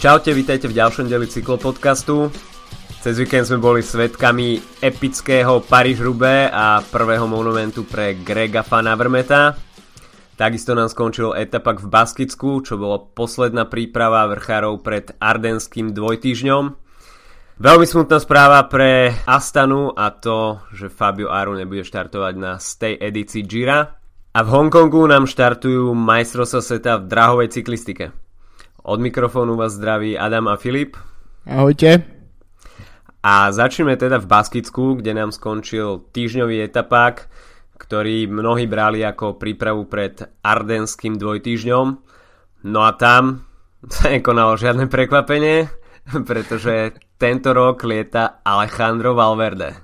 Čaute, vítajte v ďalšom deli cyklopodcastu. Cez víkend sme boli svetkami epického paríž rubé a prvého monumentu pre Grega Fanavermeta. Takisto nám skončil etapak v Baskicku, čo bolo posledná príprava vrchárov pred ardenským dvojtýždňom. Veľmi smutná správa pre Astanu a to, že Fabio Aru nebude štartovať na stej edícii Gira. A v Hongkongu nám štartujú majstrovstvá sveta v drahovej cyklistike. Od mikrofónu vás zdraví Adam a Filip. Ahojte. A začneme teda v Baskicku, kde nám skončil týždňový etapák, ktorý mnohí brali ako prípravu pred ardenským dvojtýždňom. No a tam sa nekonalo žiadne prekvapenie, pretože tento rok lieta Alejandro Valverde.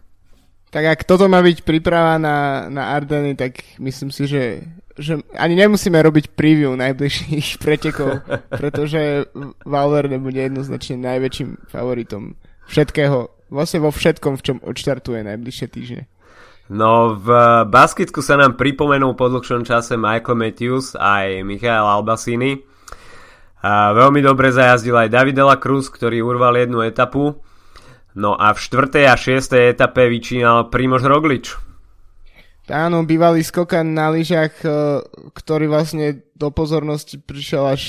Tak ak toto má byť príprava na, na Ardeny, tak myslím si, že, že ani nemusíme robiť preview najbližších pretekov, pretože Valverde bude jednoznačne najväčším favoritom všetkého, vlastne vo všetkom, v čom odštartuje najbližšie týždne. No v basketku sa nám pripomenul po dlhšom čase Michael Matthews aj Michael Albasini. A veľmi dobre zajazdil aj David La Cruz, ktorý urval jednu etapu. No a v štvrtej a šiestej etape vyčínal Primož Roglič. Áno, bývalý skokan na lyžach, e, ktorý vlastne do pozornosti prišiel až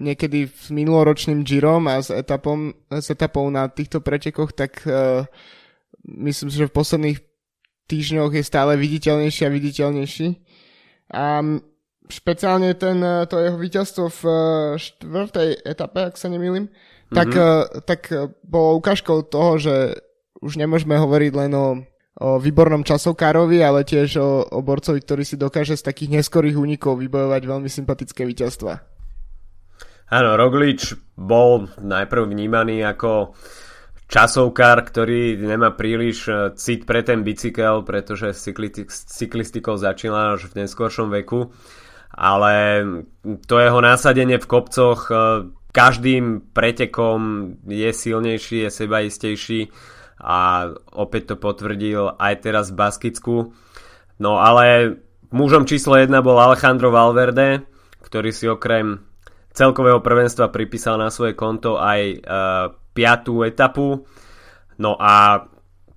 niekedy s minuloročným Girom a s, etapom, s etapou na týchto pretekoch, tak uh, myslím si, že v posledných týždňoch je stále viditeľnejší a viditeľnejší. A špeciálne ten, e, to jeho víťazstvo v štvrtej etape, ak sa nemýlim, mm-hmm. tak, uh, tak bolo ukážkou toho, že už nemôžeme hovoriť len o, o výbornom časovkárovi, ale tiež o, o borcovi, ktorý si dokáže z takých neskorých únikov vybojovať veľmi sympatické víťazstva. Áno, Roglič bol najprv vnímaný ako časovkár, ktorý nemá príliš e, cit pre ten bicykel, pretože s cyklistikou začínal až v neskoršom veku. Ale to jeho násadenie v kopcoch e, každým pretekom je silnejší, je sebaistejší a opäť to potvrdil aj teraz v Baskicku. No ale mužom číslo 1 bol Alejandro Valverde, ktorý si okrem celkového prvenstva pripísal na svoje konto aj uh, piatú etapu. No a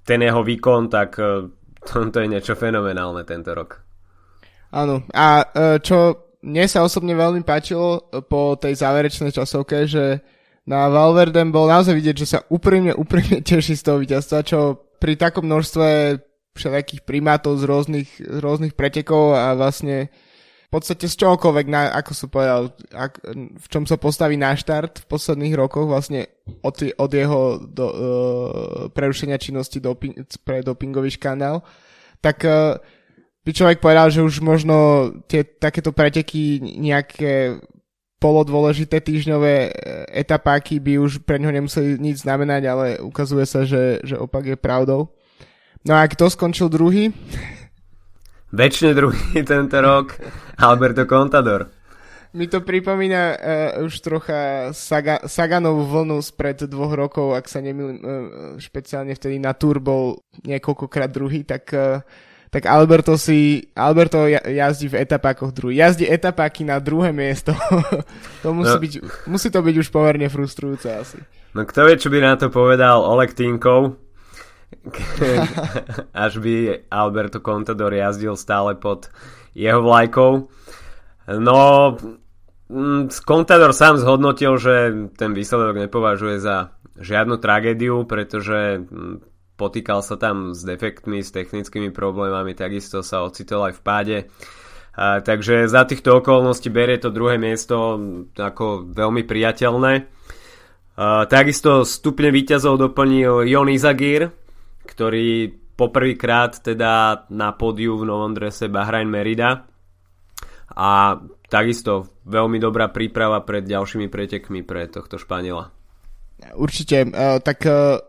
ten jeho výkon, tak uh, to, je niečo fenomenálne tento rok. Áno, a uh, čo mne sa osobne veľmi páčilo po tej záverečnej časovke, že na Valverdem bol naozaj vidieť, že sa úprimne, úprimne teší z toho víťazstva, čo pri takom množstve všetkých primátov z rôznych, z rôznych pretekov a vlastne podstate z čohokoľvek, na, ako som povedal, ak, v čom sa postaví na štart v posledných rokoch, vlastne od, od jeho do, uh, prerušenia činnosti doping, pre dopingový škandál, tak uh, by človek povedal, že už možno tie takéto preteky nejaké polodôležité týždňové e, etapáky by už pre ňo nemuseli nič znamenať, ale ukazuje sa, že, že opak je pravdou. No a kto skončil druhý? Väčšine druhý tento rok Alberto Contador. Mi to pripomína uh, už trocha Saga, Saganovú vlnu spred dvoch rokov, ak sa nemýlim, uh, špeciálne vtedy na Tour bol niekoľkokrát druhý, tak, uh, tak Alberto si, Alberto jazdí v etapákoch druhý. Jazdí etapáky na druhé miesto. to musí, no. byť, musí to byť už pomerne frustrujúce asi. No kto vie, čo by na to povedal Oleg Tinkov, až by Alberto Contador jazdil stále pod jeho vlajkou. No, mm, Contador sám zhodnotil, že ten výsledok nepovažuje za žiadnu tragédiu, pretože mm, potýkal sa tam s defektmi, s technickými problémami, takisto sa ocitol aj v páde. A, takže za týchto okolností berie to druhé miesto ako veľmi priateľné. A, takisto stupne výťazov doplnil Jon Izagir, ktorý poprvýkrát teda na pódiu v novom drese Bahrain Merida a takisto veľmi dobrá príprava pred ďalšími pretekmi pre tohto Španiela. Určite, uh, tak uh,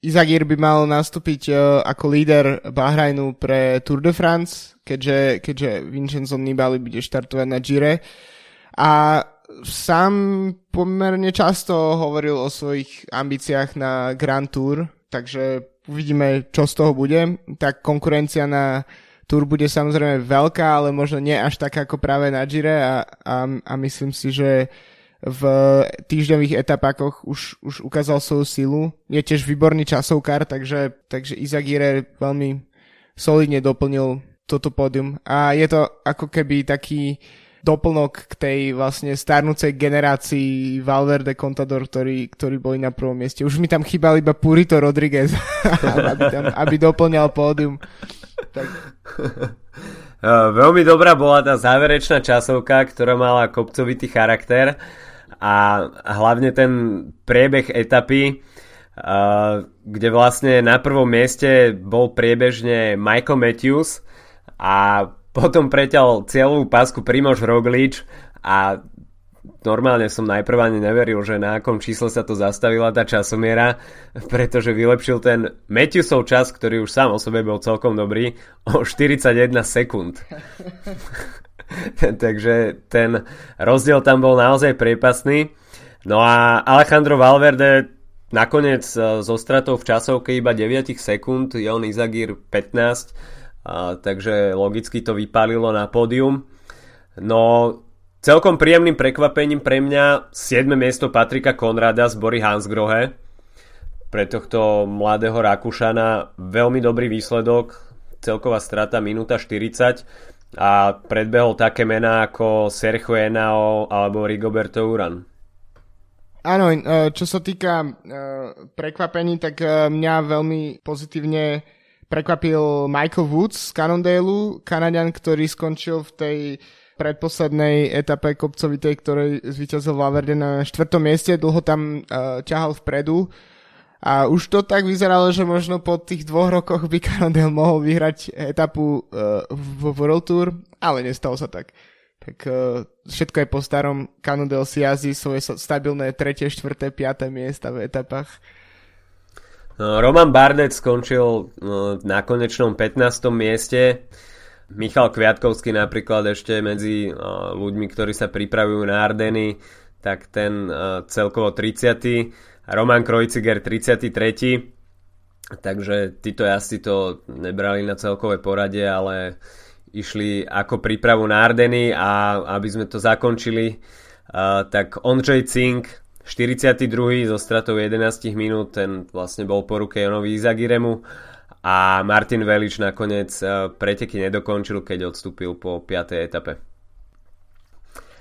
Izagir by mal nastúpiť uh, ako líder Bahrainu pre Tour de France, keďže, keďže Vincenzo Nibali bude štartovať na Gire a sám pomerne často hovoril o svojich ambíciách na Grand Tour, takže uvidíme, čo z toho bude. Tak konkurencia na Tour bude samozrejme veľká, ale možno nie až taká ako práve na Gire a, a, a myslím si, že v týždňových etapákoch už, už ukázal svoju silu. Je tiež výborný časovkár, takže, takže Izagire veľmi solidne doplnil toto pódium. A je to ako keby taký doplnok k tej vlastne starnúcej generácii Valverde Contador, ktorí, ktorí boli na prvom mieste. Už mi tam chýbal iba Purito Rodriguez, aby, tam, aby doplňal pódium. Tak. Veľmi dobrá bola tá záverečná časovka, ktorá mala kopcovitý charakter a hlavne ten priebeh etapy, kde vlastne na prvom mieste bol priebežne Michael Matthews a potom preťal cieľovú pásku Primož Roglič a normálne som najprv ani neveril, že na akom čísle sa to zastavila tá časomiera, pretože vylepšil ten Matthewsov čas, ktorý už sám o sebe bol celkom dobrý, o 41 sekúnd. Takže ten rozdiel tam bol naozaj priepasný. No a Alejandro Valverde nakoniec e, so stratou v časovke iba 9 sekúnd, Jon Izagir 15, a, takže logicky to vypálilo na pódium. No celkom príjemným prekvapením pre mňa 7. miesto Patrika Konrada z Bory Hansgrohe. Pre tohto mladého Rakúšana veľmi dobrý výsledok, celková strata minúta 40 a predbehol také mená ako Sergio Enao alebo Rigoberto Uran. Áno, e, čo sa týka e, prekvapení, tak e, mňa veľmi pozitívne prekvapil Michael Woods z Cannondale, Kanadian, ktorý skončil v tej predposlednej etape kopcovitej, ktorej zvíťazil Valverde na štvrtom mieste, dlho tam ťahal vpredu a už to tak vyzeralo, že možno po tých dvoch rokoch by Cannondale mohol vyhrať etapu uh, v World Tour, ale nestalo sa tak. Tak uh, všetko je po starom. Cannondale si jazdí svoje stabilné 3., 4., 5. miesta v etapách. No, Roman Bardet skončil no, na konečnom 15. mieste. Michal Kviatkovský napríklad ešte medzi uh, ľuďmi, ktorí sa pripravujú na Ardeny, tak ten uh, celkovo 30. Roman Krojciger 33. Takže títo jazdci to nebrali na celkové porade, ale išli ako prípravu na Ardeny a aby sme to zakončili, uh, tak Ondřej Cink 42. so stratou 11 minút, ten vlastne bol po ruke Jonovi Izagiremu a Martin Velič nakoniec uh, preteky nedokončil, keď odstúpil po 5. etape.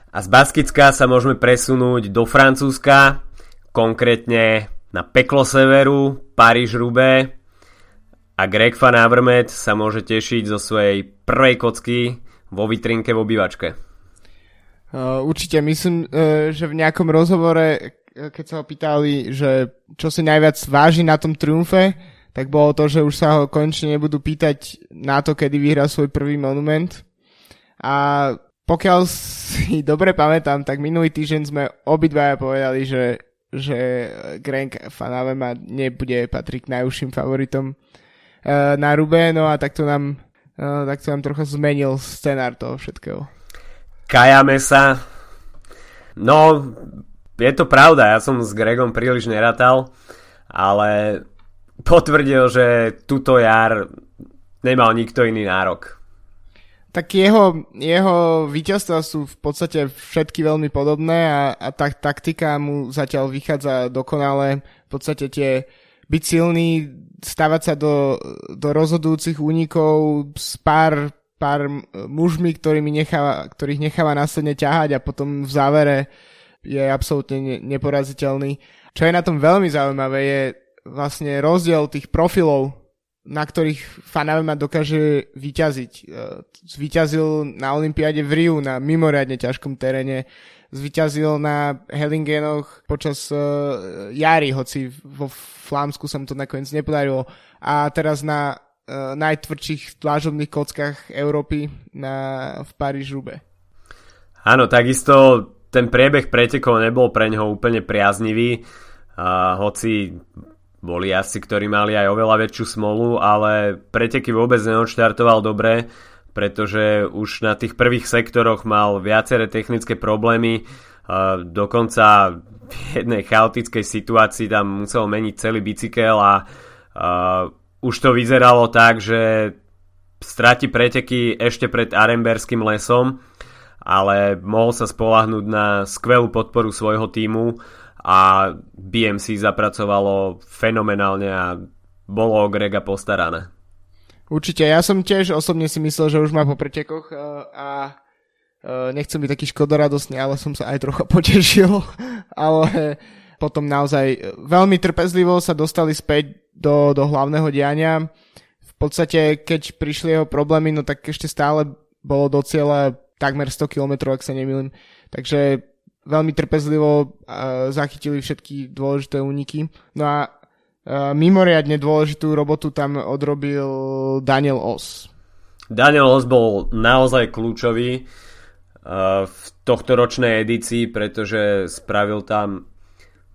A z Baskická sa môžeme presunúť do Francúzska, konkrétne na peklo severu, Paríž Rubé a Greg Van Avermaet sa môže tešiť zo svojej prvej kocky vo vitrinke v obývačke. Uh, určite myslím, uh, že v nejakom rozhovore, uh, keď sa ho pýtali, že čo si najviac váži na tom triumfe, tak bolo to, že už sa ho konečne nebudú pýtať na to, kedy vyhrá svoj prvý monument. A pokiaľ si dobre pamätám, tak minulý týždeň sme obidvaja povedali, že že Grank Fanavema nebude patriť k najúžším favoritom uh, na Rube, no a takto nám, uh, takto nám trocha zmenil scenár toho všetkého. Kajame sa. No, je to pravda, ja som s Gregom príliš neratal, ale potvrdil, že túto jar nemal nikto iný nárok tak jeho, jeho víťazstva sú v podstate všetky veľmi podobné a, a tá taktika mu zatiaľ vychádza dokonale. V podstate tie byť silný, stavať sa do, do rozhodujúcich únikov s pár, pár mužmi, ktorými necháva, ktorých necháva následne ťahať a potom v závere je absolútne ne, neporaziteľný. Čo je na tom veľmi zaujímavé je vlastne rozdiel tých profilov na ktorých Fanavema dokáže vyťaziť. E, zvyťazil na Olympiáde v Riu na mimoriadne ťažkom teréne, zvyťazil na Hellingenoch počas uh, jary, hoci vo Flámsku sa mu to nakoniec nepodarilo. A teraz na uh, najtvrdších dlážobných kockách Európy na, v Paríž-Rube. Áno, takisto ten priebeh pretekov nebol pre neho úplne priaznivý, uh, hoci boli asi, ktorí mali aj oveľa väčšiu smolu, ale preteky vôbec neodštartoval dobre, pretože už na tých prvých sektoroch mal viaceré technické problémy, dokonca v jednej chaotickej situácii tam musel meniť celý bicykel a už to vyzeralo tak, že stráti preteky ešte pred Aremberským lesom ale mohol sa spolahnúť na skvelú podporu svojho týmu a BMC zapracovalo fenomenálne a bolo o Grega postarané. Určite, ja som tiež osobne si myslel, že už má po pretekoch a nechcem byť taký škodoradosný, ale som sa aj trocha potešil, ale potom naozaj veľmi trpezlivo sa dostali späť do, do hlavného diania. V podstate, keď prišli jeho problémy, no tak ešte stále bolo do cieľa takmer 100 km, ak sa nemýlim. Takže veľmi trpezlivo zachytili všetky dôležité úniky. No a mimoriadne dôležitú robotu tam odrobil Daniel Os. Daniel Os bol naozaj kľúčový uh, v tohto ročnej edícii, pretože spravil tam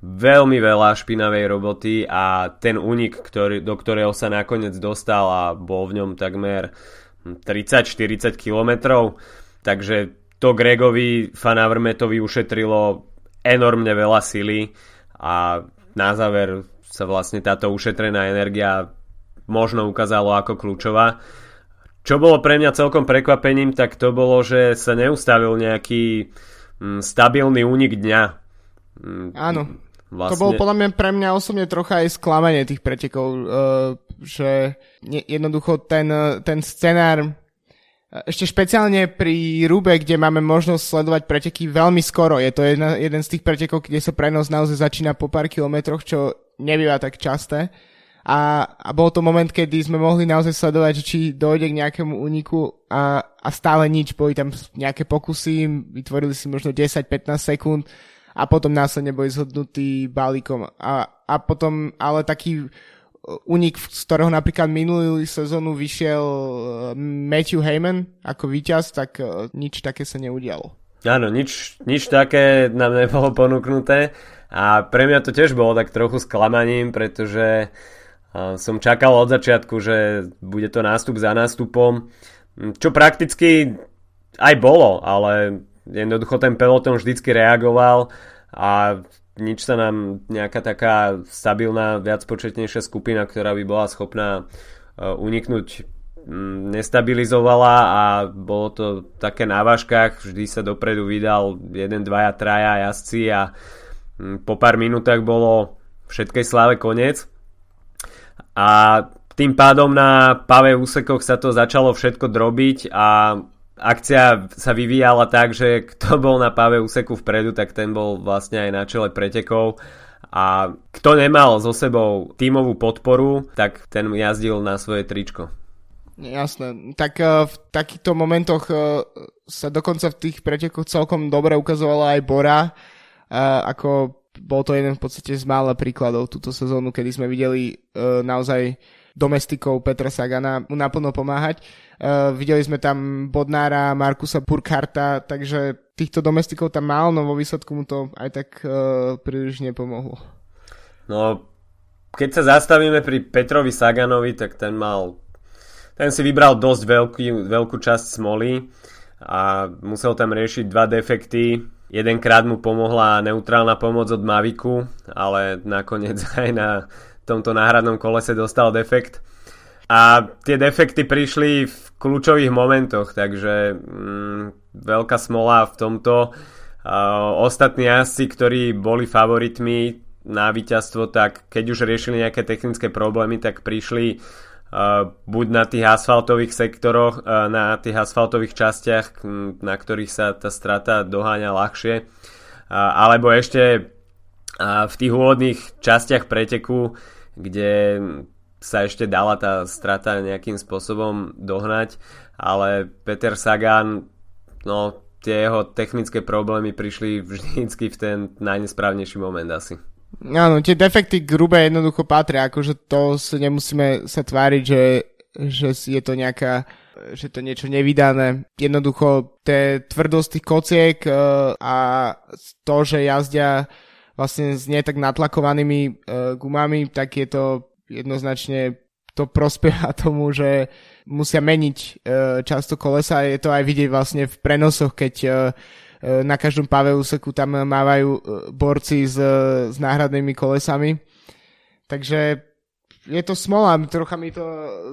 veľmi veľa špinavej roboty a ten únik, ktorý, do ktorého sa nakoniec dostal a bol v ňom takmer 30-40 kilometrov, takže to Gregovi Fanavrmetovi ušetrilo enormne veľa sily a na záver sa vlastne táto ušetrená energia možno ukázalo ako kľúčová. Čo bolo pre mňa celkom prekvapením, tak to bolo, že sa neustavil nejaký mm, stabilný únik dňa. Mm, Áno. Vlastne... To bolo podľa mňa pre mňa osobne trocha aj sklamanie tých pretekov, uh, že jednoducho ten, ten scenár, ešte špeciálne pri Rube, kde máme možnosť sledovať preteky veľmi skoro, je to jedna, jeden z tých pretekov, kde sa prenos naozaj začína po pár kilometroch, čo nebýva tak časté. A, a bol to moment, kedy sme mohli naozaj sledovať, či dojde k nejakému úniku a, a stále nič. Boli tam nejaké pokusy, vytvorili si možno 10-15 sekúnd a potom následne boli zhodnutí balíkom. A, a potom, ale taký unik, z ktorého napríklad minulý sezónu vyšiel uh, Matthew Heyman ako víťaz, tak uh, nič také sa neudialo. Áno, nič, nič také nám nebolo ponúknuté a pre mňa to tiež bolo tak trochu sklamaním, pretože som čakal od začiatku, že bude to nástup za nástupom, čo prakticky aj bolo, ale jednoducho ten peloton vždycky reagoval a nič sa nám nejaká taká stabilná, viac početnejšia skupina, ktorá by bola schopná e, uniknúť nestabilizovala a bolo to také na vážkach, vždy sa dopredu vydal jeden, dvaja, traja jazdci a po pár minútach bolo všetkej sláve koniec. A tým pádom na pavé úsekoch sa to začalo všetko drobiť a akcia sa vyvíjala tak, že kto bol na pavé úseku vpredu, tak ten bol vlastne aj na čele pretekov a kto nemal so sebou tímovú podporu, tak ten jazdil na svoje tričko. Jasné, tak uh, v takýchto momentoch uh, sa dokonca v tých pretekoch celkom dobre ukazovala aj Bora, uh, ako bol to jeden v podstate z mála príkladov túto sezónu, kedy sme videli naozaj domestikov Petra Sagana mu naplno pomáhať. Uh, videli sme tam Bodnára, Markusa Burkharta, takže týchto domestikov tam mal, no vo výsledku mu to aj tak uh, príliš nepomohlo. No, keď sa zastavíme pri Petrovi Saganovi, tak ten mal ten si vybral dosť veľký, veľkú časť smoly a musel tam riešiť dva defekty. Jedenkrát mu pomohla neutrálna pomoc od Maviku, ale nakoniec aj na tomto náhradnom kolese dostal defekt. A tie defekty prišli v kľúčových momentoch, takže mm, veľká smola v tomto. Uh, ostatní jazdci, ktorí boli favoritmi na víťazstvo, tak keď už riešili nejaké technické problémy, tak prišli uh, buď na tých asfaltových sektoroch, uh, na tých asfaltových častiach, na ktorých sa tá strata doháňa ľahšie, alebo ešte v tých úvodných častiach preteku, kde sa ešte dala tá strata nejakým spôsobom dohnať, ale Peter Sagan, no tie jeho technické problémy prišli vždycky v ten najnesprávnejší moment asi. Áno, tie defekty grube jednoducho patria, akože to si nemusíme sa tváriť, že, že je to nejaká že to niečo nevydané. Jednoducho tie tvrdosť tých kociek uh, a to, že jazdia vlastne s nie tak natlakovanými uh, gumami, tak je to jednoznačne to prospieva tomu, že musia meniť e, často kolesa. Je to aj vidieť vlastne v prenosoch, keď e, e na každom pavé úseku tam mávajú borci s, s náhradnými kolesami. Takže je to smola, trocha mi to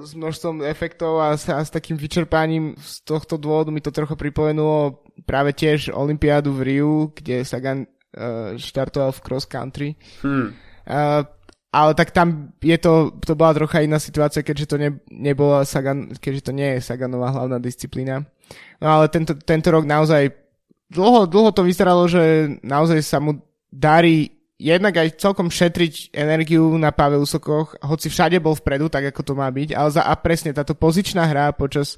s množstvom efektov a s, a s takým vyčerpaním z tohto dôvodu mi to trocha pripomenulo práve tiež Olympiádu v Riu, kde Sagan uh, štartoval v cross country. Hmm. Uh, ale tak tam je to, to bola trocha iná situácia, keďže to ne, nebola Sagan, keďže to nie je Saganová hlavná disciplína. No ale tento, tento rok naozaj dlho, dlho to vyzeralo, že naozaj sa mu darí jednak aj celkom šetriť energiu na Pavel Usokoch, hoci všade bol vpredu, tak ako to má byť, ale za, a presne táto pozičná hra počas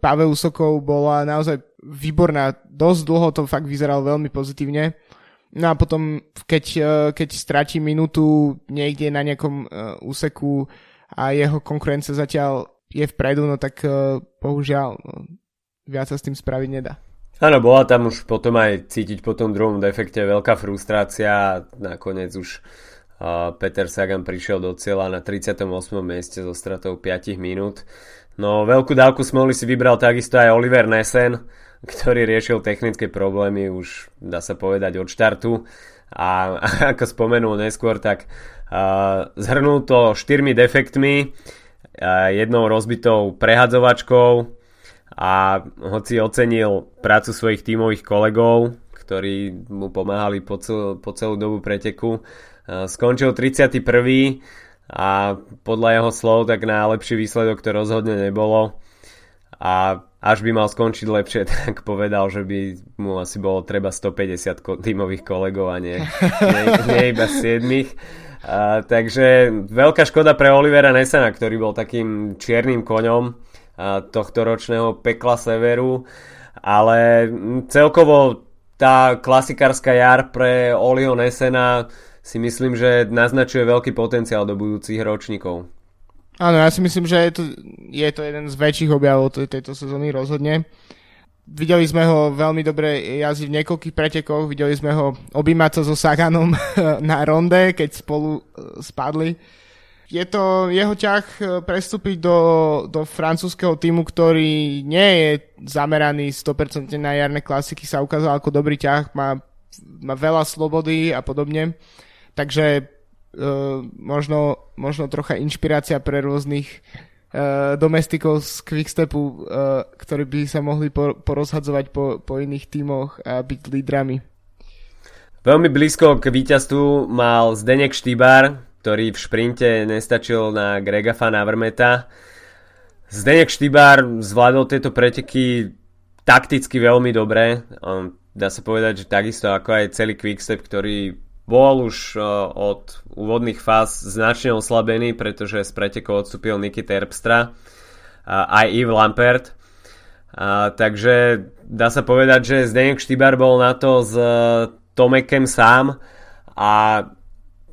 Pavel Usokov bola naozaj výborná. Dosť dlho to fakt vyzeralo veľmi pozitívne. No a potom, keď, e, keď stratí minútu niekde na nejakom uh, úseku a jeho konkurencia zatiaľ je vpredu, no tak uh, bohužiaľ no, viac sa s tým spraviť nedá. Áno, bola tam už potom aj cítiť po tom druhom defekte veľká frustrácia a nakoniec už Peter Sagan prišiel do cieľa na 38. mieste so stratou 5 minút. No veľkú dávku smoli si vybral takisto aj Oliver Nessen, ktorý riešil technické problémy už dá sa povedať od štartu a ako spomenul neskôr, tak uh, zhrnul to štyrmi defektmi, uh, jednou rozbitou prehadzovačkou, a hoci ocenil prácu svojich tímových kolegov, ktorí mu pomáhali po, cel, po celú dobu preteku, skončil 31. a podľa jeho slov tak najlepší výsledok to rozhodne nebolo a až by mal skončiť lepšie, tak povedal, že by mu asi bolo treba 150 tímových kolegov a nie, nie, nie iba 7. A, takže veľká škoda pre Olivera Nesana, ktorý bol takým čiernym koňom tohto ročného pekla severu, ale celkovo tá klasikárska jar pre Olio Nesena si myslím, že naznačuje veľký potenciál do budúcich ročníkov. Áno, ja si myslím, že je to, je to jeden z väčších objavov tejto sezóny rozhodne. Videli sme ho veľmi dobre jazdiť v niekoľkých pretekoch, videli sme ho objímať sa so Saganom na ronde, keď spolu e, spadli je to jeho ťah e, prestúpiť do, do francúzského týmu, ktorý nie je zameraný 100% na jarné klasiky, sa ukázal ako dobrý ťah, má, má veľa slobody a podobne. Takže možno, možno trocha inšpirácia pre rôznych uh, domestikov z Quickstepu, uh, ktorí by sa mohli por- porozhadzovať po, po iných tímoch a byť lídrami. Veľmi blízko k víťazstvu mal Zdenek Štýbar, ktorý v šprinte nestačil na Grega Van Avermeta. Zdenek Štýbar zvládol tieto preteky takticky veľmi dobre. Dá sa povedať, že takisto ako aj celý Quickstep, ktorý bol už e, od úvodných fáz značne oslabený, pretože z pretekov odstúpil Niky Terpstra a aj Yves Lampert. A, takže dá sa povedať, že Zdenek Štýbar bol na to s Tomekem sám a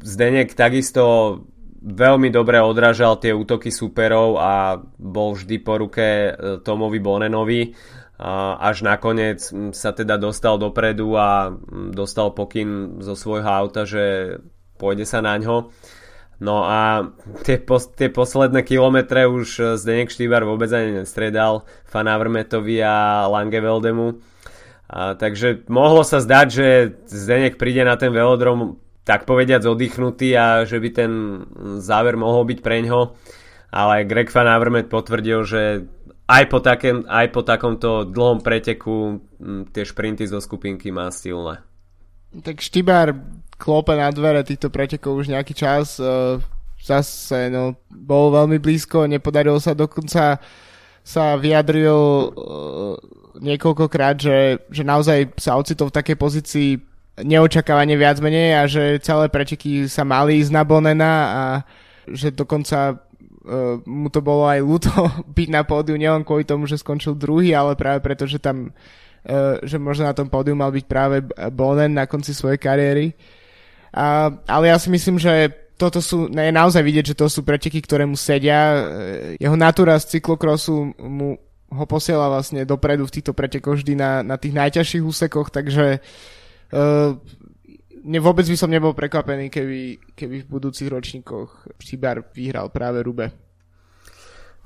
Zdenek takisto veľmi dobre odrážal tie útoky superov a bol vždy po ruke Tomovi Bonenovi až nakoniec sa teda dostal dopredu a dostal pokyn zo svojho auta, že pôjde sa na ňo. No a tie, pos- tie posledné kilometre už Zdenek Štýbar vôbec ani nestredal Fanavrmetovi a Langeveldemu. A, takže mohlo sa zdať, že Zdenek príde na ten velodrom tak povediac oddychnutý a že by ten záver mohol byť preňho. Ale Greg Van potvrdil, že aj po, takém, aj po takomto dlhom preteku tie šprinty zo skupinky má silné. Tak Štybár klope na dvere týchto pretekov už nejaký čas. E, zase no, bol veľmi blízko, nepodarilo sa dokonca sa vyjadril uh, niekoľkokrát, že, že naozaj sa ocitol v takej pozícii neočakávanie viac menej a že celé preteky sa mali ísť na Bonena a že dokonca uh, mu to bolo aj ľúto byť na pódiu nielen kvôli tomu, že skončil druhý, ale práve preto, že tam uh, že možno na tom pódiu mal byť práve Bonen na konci svojej kariéry. A, ale ja si myslím, že toto sú, je naozaj vidieť, že to sú preteky, ktoré mu sedia. Jeho natúra z cyklokrosu mu ho posiela vlastne dopredu v týchto pretekoch vždy na, na tých najťažších úsekoch, takže Uh, ne, vôbec by som nebol prekvapený, keby, keby v budúcich ročníkoch Šibar vyhral práve Rube.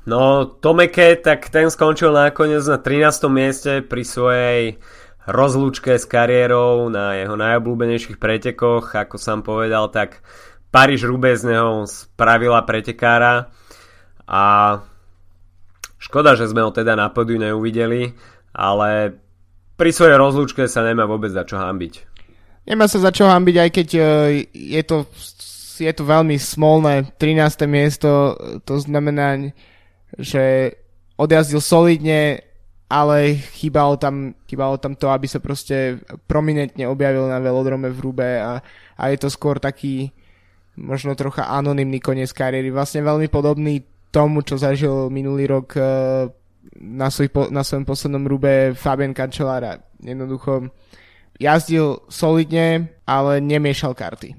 No, Tomeke, tak ten skončil nakoniec na 13. mieste pri svojej rozlúčke s kariérou na jeho najobľúbenejších pretekoch. Ako som povedal, tak Paríž Rube z neho spravila pretekára a škoda, že sme ho teda na podiu neuvideli, ale pri svojej rozlúčke sa nemá vôbec za čo hambiť. Nemá sa za čo hambiť, aj keď e, je to, je to veľmi smolné. 13. miesto, to znamená, že odjazdil solidne, ale chýbalo tam, chýbalo tam to, aby sa proste prominentne objavil na velodrome v Rube a, a je to skôr taký možno trocha anonymný koniec kariéry. Vlastne veľmi podobný tomu, čo zažil minulý rok e, na, svoj, na svojom poslednom rube Fabian Cancellara. Jednoducho jazdil solidne, ale nemiešal karty.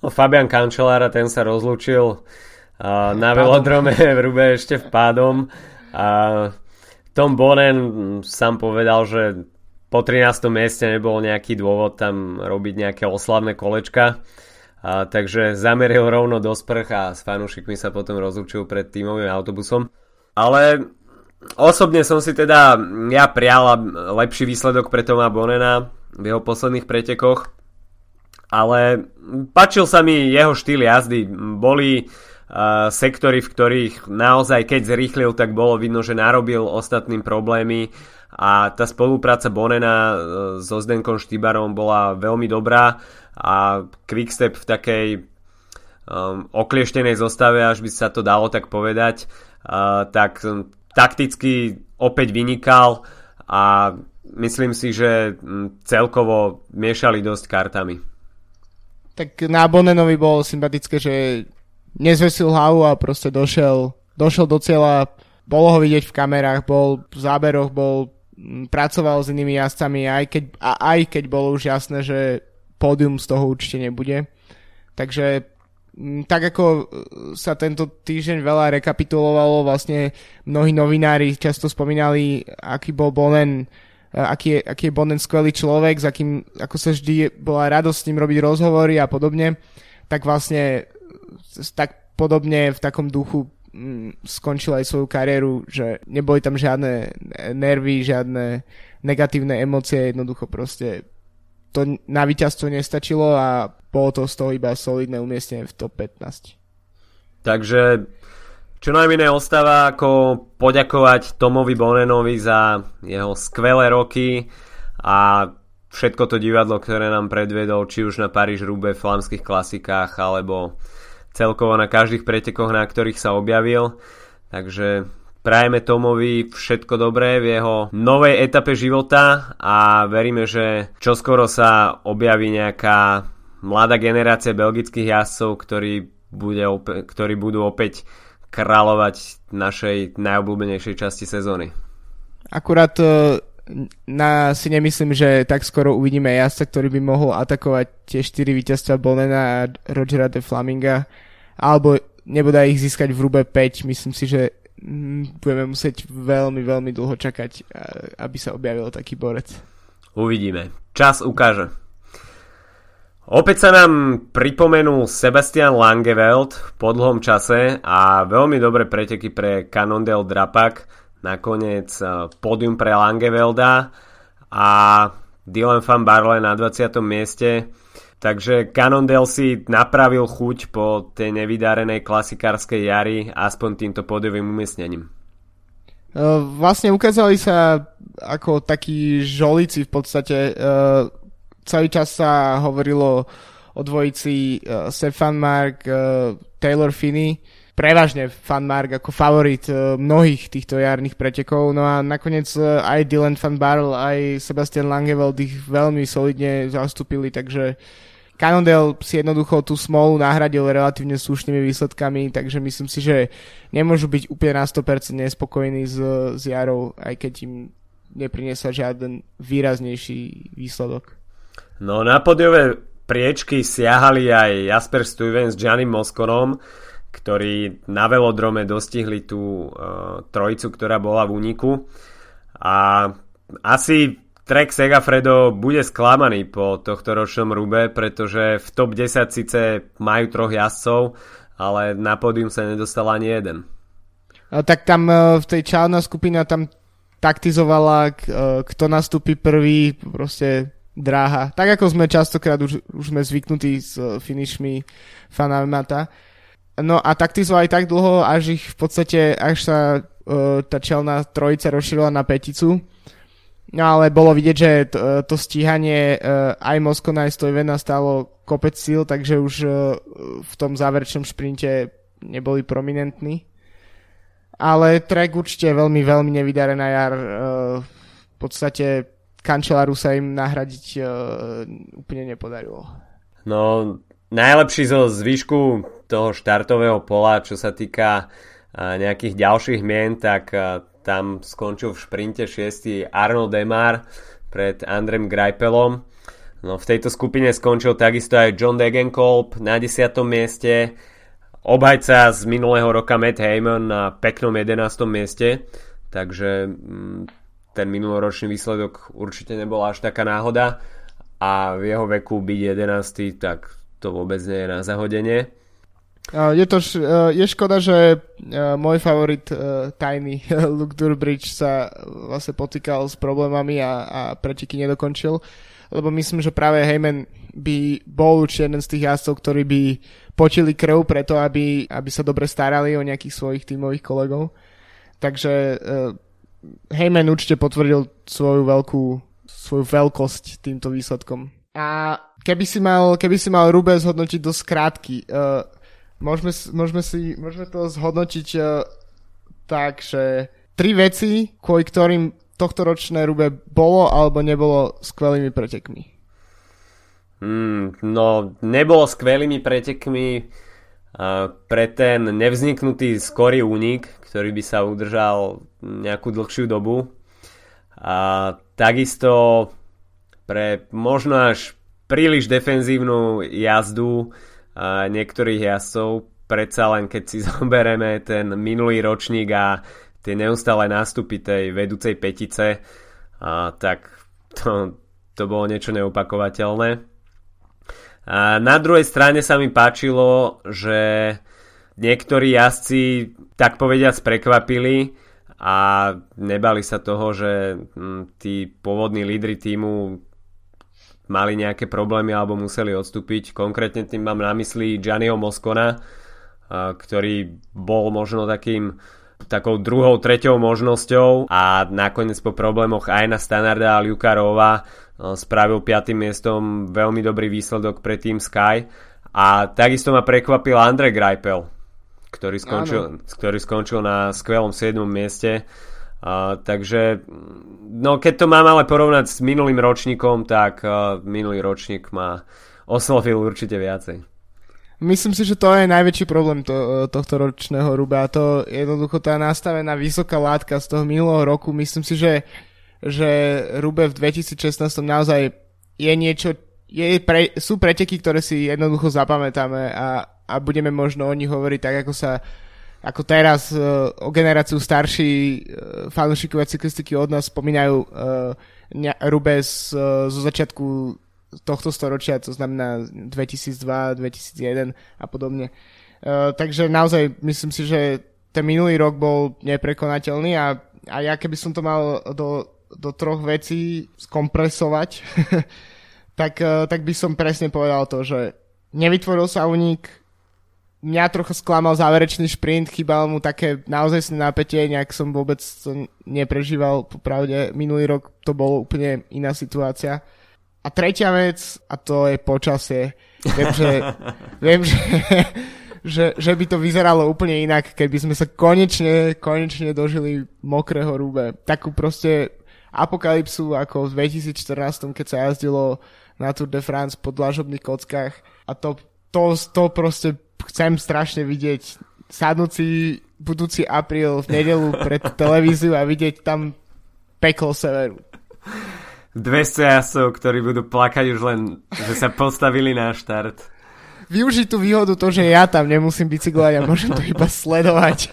No, Fabian Cancellara, ten sa rozlúčil uh, na velodrome v Rube ešte v pádom. A Tom Bonen sám povedal, že po 13. mieste nebol nejaký dôvod tam robiť nejaké oslavné kolečka. A, takže zameril rovno do sprch a s fanúšikmi sa potom rozlúčil pred tímovým autobusom. Ale osobne som si teda ja prial lepší výsledok pre Toma Bonena v jeho posledných pretekoch. Ale páčil sa mi jeho štýl jazdy. Boli uh, sektory, v ktorých naozaj keď zrýchlil, tak bolo vidno, že narobil ostatným problémy a tá spolupráca Bonena uh, so Zdenkom Štýbarom bola veľmi dobrá a Quickstep v takej um, oklieštenej zostave, až by sa to dalo tak povedať, uh, tak takticky opäť vynikal a myslím si, že um, celkovo miešali dosť kartami. Tak na Bonenovi bolo sympatické, že nezvesil hlavu a proste došiel, došiel do cieľa, bolo ho vidieť v kamerách, bol v záberoch, bol pracoval s inými jazdcami, aj keď, a aj keď bolo už jasné, že pódium z toho určite nebude. Takže mm, tak ako e, sa tento týždeň veľa rekapitulovalo, vlastne mnohí novinári často spomínali, aký bol Bonen, e, aký je, aký je Bonen skvelý človek, s akým, ako sa vždy bola radosť s ním robiť rozhovory a podobne, tak vlastne tak podobne v takom duchu mm, skončil aj svoju kariéru, že neboli tam žiadne nervy, žiadne negatívne emócie, jednoducho proste to na víťazstvo nestačilo a bolo to z toho iba solidné umiestnenie v top 15. Takže čo nám iné ostáva ako poďakovať Tomovi Bonenovi za jeho skvelé roky a všetko to divadlo, ktoré nám predvedol, či už na Paríž Rube, v flamských klasikách, alebo celkovo na každých pretekoch, na ktorých sa objavil. Takže Prajeme Tomovi všetko dobré v jeho novej etape života a veríme, že čoskoro sa objaví nejaká mladá generácia belgických jazdcov, ktorí, bude opäť, ktorí budú opäť kráľovať našej najobľúbenejšej časti sezóny. Akurát e, na, si nemyslím, že tak skoro uvidíme jazdca, ktorý by mohol atakovať tie 4 víťazstva Bonena a Rogera de Flaminga, alebo nebude ich získať v Rube 5. Myslím si, že budeme musieť veľmi, veľmi dlho čakať, aby sa objavil taký borec. Uvidíme. Čas ukáže. Opäť sa nám pripomenul Sebastian Langeveld po dlhom čase a veľmi dobré preteky pre Cannondale Drapak. Nakoniec e, pódium pre Langevelda a Dylan van Barle na 20. mieste Takže Cannondale si napravil chuť po tej nevydarenej klasikárskej jari aspoň týmto pódiovým umiestnením. E, vlastne ukázali sa ako takí žolíci v podstate. E, celý čas sa hovorilo o dvojici e, Stefan Mark, Taylor Finney. Prevažne Fan Mark ako favorit mnohých týchto jarných pretekov. No a nakoniec aj Dylan Van Barrel, aj Sebastian Langeveld ich veľmi solidne zastúpili, takže uh, Cannondale si jednoducho tú smolu nahradil relatívne slušnými výsledkami, takže myslím si, že nemôžu byť úplne na 100% nespokojní s, s Jarou, aj keď im nepriniesla žiaden výraznejší výsledok. No na podiové priečky siahali aj Jasper Stuyven s Giannim Moskonom, ktorí na velodrome dostihli tú uh, trojicu, ktorá bola v úniku. A asi Trek Segafredo bude sklamaný po tohto ročnom rube, pretože v top 10 síce majú troch jazdcov, ale na pódium sa nedostal ani jeden. No, tak tam e, v tej čálna skupina tam taktizovala, e, kto nastúpi prvý, proste dráha. Tak ako sme častokrát už, už sme zvyknutí s finishmi Fanamata. No a taktizoval aj tak dlho, až ich v podstate, až sa tá čelná trojica rozšírila na peticu. No ale bolo vidieť, že to, to stíhanie uh, aj Moskona, aj Stojvena stalo kopec síl, takže už uh, v tom záverečnom šprinte neboli prominentní. Ale track určite veľmi, veľmi nevydarená jar. Uh, v podstate Kančelaru sa im nahradiť úplne nepodarilo. No, najlepší zo zvyšku toho štartového pola, čo sa týka nejakých ďalších mien, tak tam skončil v šprinte 6. Arnold Demar pred Andrem Greipelom. No, v tejto skupine skončil takisto aj John Degenkolb na 10. mieste, obhajca z minulého roka Matt Heyman na peknom 11. mieste, takže mm, ten minuloročný výsledok určite nebol až taká náhoda a v jeho veku byť 11. tak to vôbec nie je na zahodenie. Je to je škoda, že môj favorit tajný Luke Durbridge sa vlastne potýkal s problémami a, a preteky nedokončil, lebo myslím, že práve Heyman by bol určite jeden z tých jazdcov, ktorí by počili krv preto, aby, aby sa dobre starali o nejakých svojich tímových kolegov. Takže Heyman určite potvrdil svoju veľkú svoju veľkosť týmto výsledkom. A keby si mal, keby si mal Rube zhodnotiť do skrátky, uh, môžeme, môžeme, si, môžeme to zhodnotiť uh, tak, že tri veci, kvôli ktorým tohto ročné Rube bolo alebo nebolo skvelými pretekmi. Hmm, no, nebolo skvelými pretekmi pre ten nevzniknutý skorý únik, ktorý by sa udržal nejakú dlhšiu dobu. A takisto pre možno až príliš defenzívnu jazdu niektorých jazdcov, predsa len keď si zoberieme ten minulý ročník a tie neustále nástupy tej vedúcej petice, a tak to, to bolo niečo neupakovateľné. A na druhej strane sa mi páčilo, že niektorí jazdci tak povediac prekvapili a nebali sa toho, že hm, tí pôvodní lídry týmu mali nejaké problémy alebo museli odstúpiť. Konkrétne tým mám na mysli Gianniho Moscona, ktorý bol možno takým takou druhou, treťou možnosťou a nakoniec po problémoch aj na Standarda a Lukarova spravil 5. miestom veľmi dobrý výsledok pre Team Sky a takisto ma prekvapil Andre Greipel, ktorý skončil, ktorý skončil na skvelom 7. mieste. Uh, takže, no keď to mám ale porovnať s minulým ročníkom, tak uh, minulý ročník ma oslovil určite viacej. Myslím si, že to je najväčší problém to, tohto ročného Ruba. To jednoducho tá nastavená vysoká látka z toho minulého roku. Myslím si, že uh, že Rube v 2016 naozaj je niečo, je pre, sú preteky, ktoré si jednoducho zapamätáme a, a budeme možno o nich hovoriť tak, ako sa ako teraz uh, o generáciu starší uh, fanúšikovia cyklistiky od nás spomínajú uh, Rube z, uh, zo začiatku tohto storočia, to znamená 2002, 2001 a podobne. Takže naozaj myslím si, že ten minulý rok bol neprekonateľný a, a ja keby som to mal do do troch vecí skompresovať, tak, tak by som presne povedal to, že nevytvoril sa únik, mňa trochu sklamal záverečný šprint, chýbal mu také naozaj napätie, nejak som vôbec to neprežíval, popravde minulý rok to bolo úplne iná situácia. A tretia vec, a to je počasie. Viem, že, viem, že, že, že by to vyzeralo úplne inak, keby sme sa konečne, konečne dožili mokrého rúbe. Takú proste apokalypsu ako v 2014, keď sa jazdilo na Tour de France po dlažobných kockách a to, to, to proste chcem strašne vidieť sadnúci budúci apríl v nedelu pred televíziu a vidieť tam peklo severu. 200 jasov, ktorí budú plakať už len, že sa postavili na štart. Využiť tú výhodu to, že ja tam nemusím bicyklovať a môžem to iba sledovať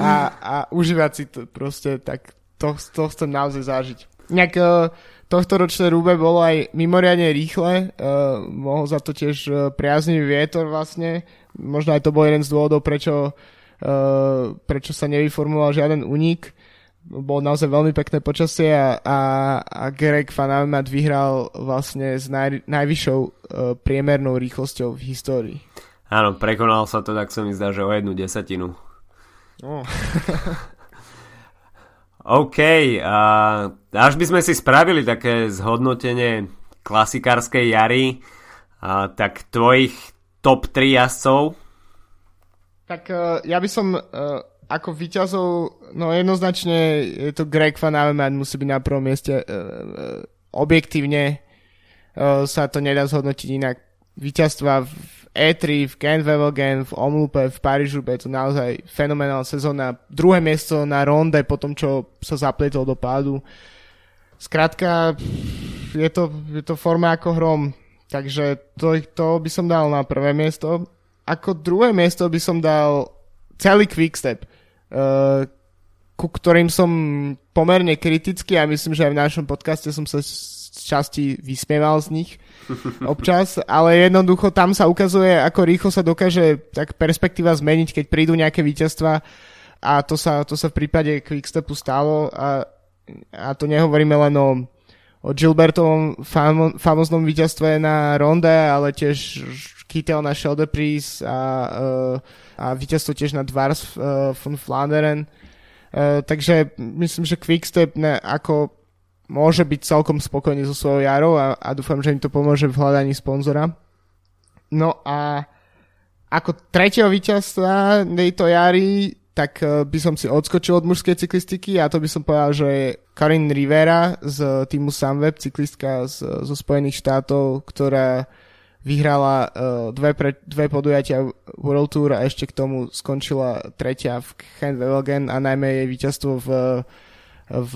a, a užívať si to proste tak to, to chcem naozaj zažiť. Nejak uh, tohto ročné rúbe bolo aj mimoriadne rýchle, uh, mohol za to tiež uh, priaznivý vietor vlastne, možno aj to bol jeden z dôvodov, prečo, uh, prečo sa nevyformuloval žiaden unik. bolo naozaj veľmi pekné počasie a, a, a Greg Van Avermaet vyhral vlastne s naj, najvyššou uh, priemernou rýchlosťou v histórii. Áno, prekonal sa to, tak sa mi zdá, že o jednu desatinu. Oh. OK, a až by sme si spravili také zhodnotenie klasikárskej jary, a, tak tvojich top 3 jazdcov? Tak uh, ja by som uh, ako výťazov, no jednoznačne je to Greg Van Avermaet musí byť na prvom mieste. Uh, objektívne sa to nedá zhodnotiť inak. Výťazstva v E3, v Gent v Omlupe, v Parížu, je to naozaj fenomenálna sezóna. Druhé miesto na ronde po tom, čo sa zapletol do pádu. Skrátka, je to, je to forma ako hrom. Takže to, to by som dal na prvé miesto. Ako druhé miesto by som dal celý Quickstep, uh, ku ktorým som pomerne kritický a myslím, že aj v našom podcaste som sa časti vysmieval z nich občas, ale jednoducho tam sa ukazuje, ako rýchlo sa dokáže tak perspektíva zmeniť, keď prídu nejaké víťazstva a to sa, to sa v prípade Quickstepu stalo a, a to nehovoríme len o, o Gilbertovom famo, famoznom víťazstve na Ronde, ale tiež Kittel na Sheldepries a, uh, a víťazstvo tiež na Dvars uh, von Flanderen. Uh, takže myslím, že Quickstep ne, ako môže byť celkom spokojný so svojou jarou a, a dúfam, že im to pomôže v hľadaní sponzora. No a ako tretieho víťazstva tejto jary, tak e, by som si odskočil od mužskej cyklistiky a to by som povedal, že je Karin Rivera z týmu Sunweb, cyklistka z, zo Spojených štátov, ktorá vyhrala uh, dve, pre, dve podujatia World Tour a ešte k tomu skončila tretia v Gent a najmä jej víťazstvo v v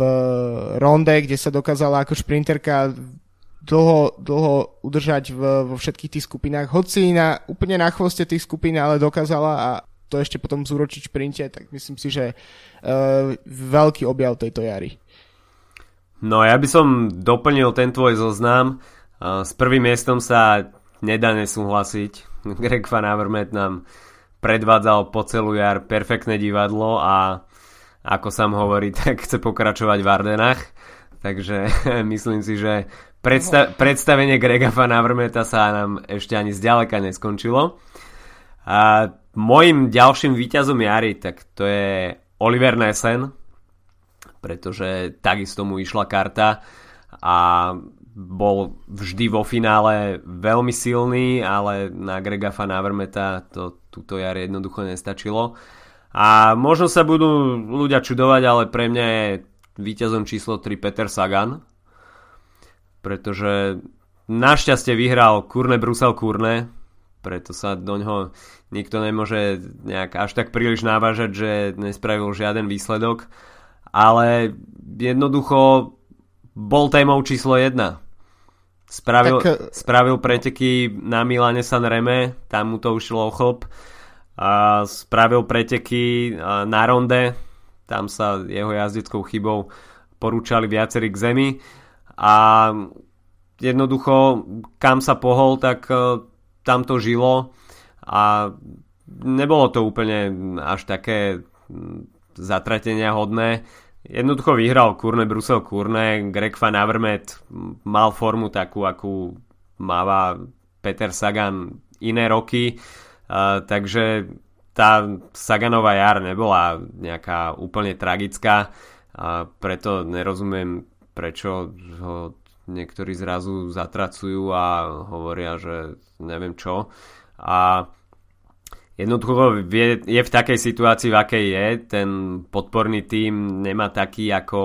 ronde, kde sa dokázala ako šprinterka dlho, dlho udržať v, vo všetkých tých skupinách, hoci na, úplne na chvoste tých skupín, ale dokázala a to ešte potom zúročiť v šprinte, tak myslím si, že uh, veľký objav tejto jary. No ja by som doplnil ten tvoj zoznam. Uh, s prvým miestom sa nedá nesúhlasiť. Greg Van Avermaet nám predvádzal po celú jar perfektné divadlo a ako sám hovorí, tak chce pokračovať v Ardenách. Takže myslím si, že predsta- predstavenie Grega Van Avermeta sa nám ešte ani zďaleka neskončilo. A mojim ďalším výťazom Jary, tak to je Oliver Nessen, pretože takisto mu išla karta a bol vždy vo finále veľmi silný, ale na Grega Van Avermeta to túto jar jednoducho nestačilo. A možno sa budú ľudia čudovať, ale pre mňa je víťazom číslo 3 Peter Sagan, pretože našťastie vyhral Kurne Brusel Kurne, preto sa do ňoho nikto nemôže nejak až tak príliš návažať, že nespravil žiaden výsledok, ale jednoducho bol témou číslo 1. Spravil, tak... spravil preteky na Milane San Reme, tam mu to ušlo o chlop a spravil preteky na ronde, tam sa jeho jazdeckou chybou porúčali viacerí k zemi. A jednoducho kam sa pohol, tak e, tam to žilo. A nebolo to úplne až také zatratenia hodné. Jednoducho vyhral Kurne Brusel Kurne, Greg Van Avermaet mal formu takú, akú máva Peter Sagan iné roky. Uh, takže tá Saganová jar nebola nejaká úplne tragická a preto nerozumiem, prečo ho niektorí zrazu zatracujú a hovoria, že neviem čo. A jednoducho je v takej situácii, v akej je. Ten podporný tím nemá taký ako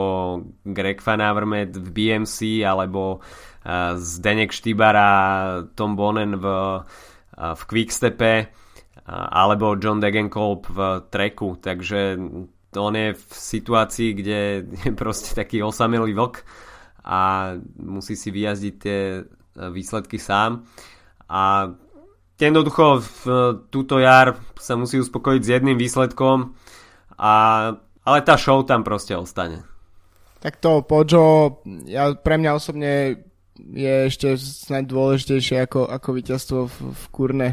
Greg Van Avermaet v BMC alebo Zdenek Štybara, Tom Bonen v v Quickstepe alebo John Degenkolb v treku, takže on je v situácii, kde je proste taký osamelý vlk a musí si vyjazdiť tie výsledky sám a jednoducho v túto jar sa musí uspokojiť s jedným výsledkom a, ale tá show tam proste ostane. Tak to Pojo, ja, pre mňa osobne je ešte snad dôležitejšie ako, ako víťazstvo v, v Kurne.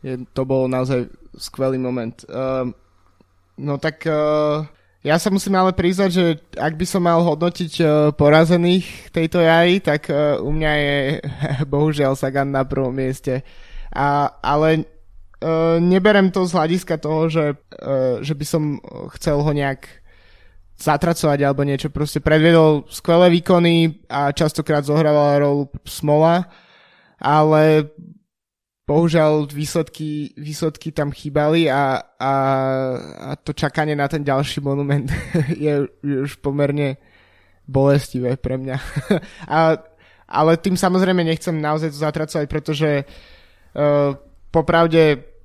Je, to bol naozaj skvelý moment. Uh, no tak uh, ja sa musím ale priznať, že ak by som mal hodnotiť uh, porazených tejto jary, tak uh, u mňa je bohužiaľ Sagan na prvom mieste. A, ale uh, neberem to z hľadiska toho, že, uh, že by som chcel ho nejak zatracovať alebo niečo. Proste predvedol skvelé výkony a častokrát zohrával rolu Smola, ale bohužiaľ výsledky, výsledky tam chýbali a, a, a to čakanie na ten ďalší monument je, už pomerne bolestivé pre mňa. a, ale tým samozrejme nechcem naozaj to zatracovať, pretože uh, popravde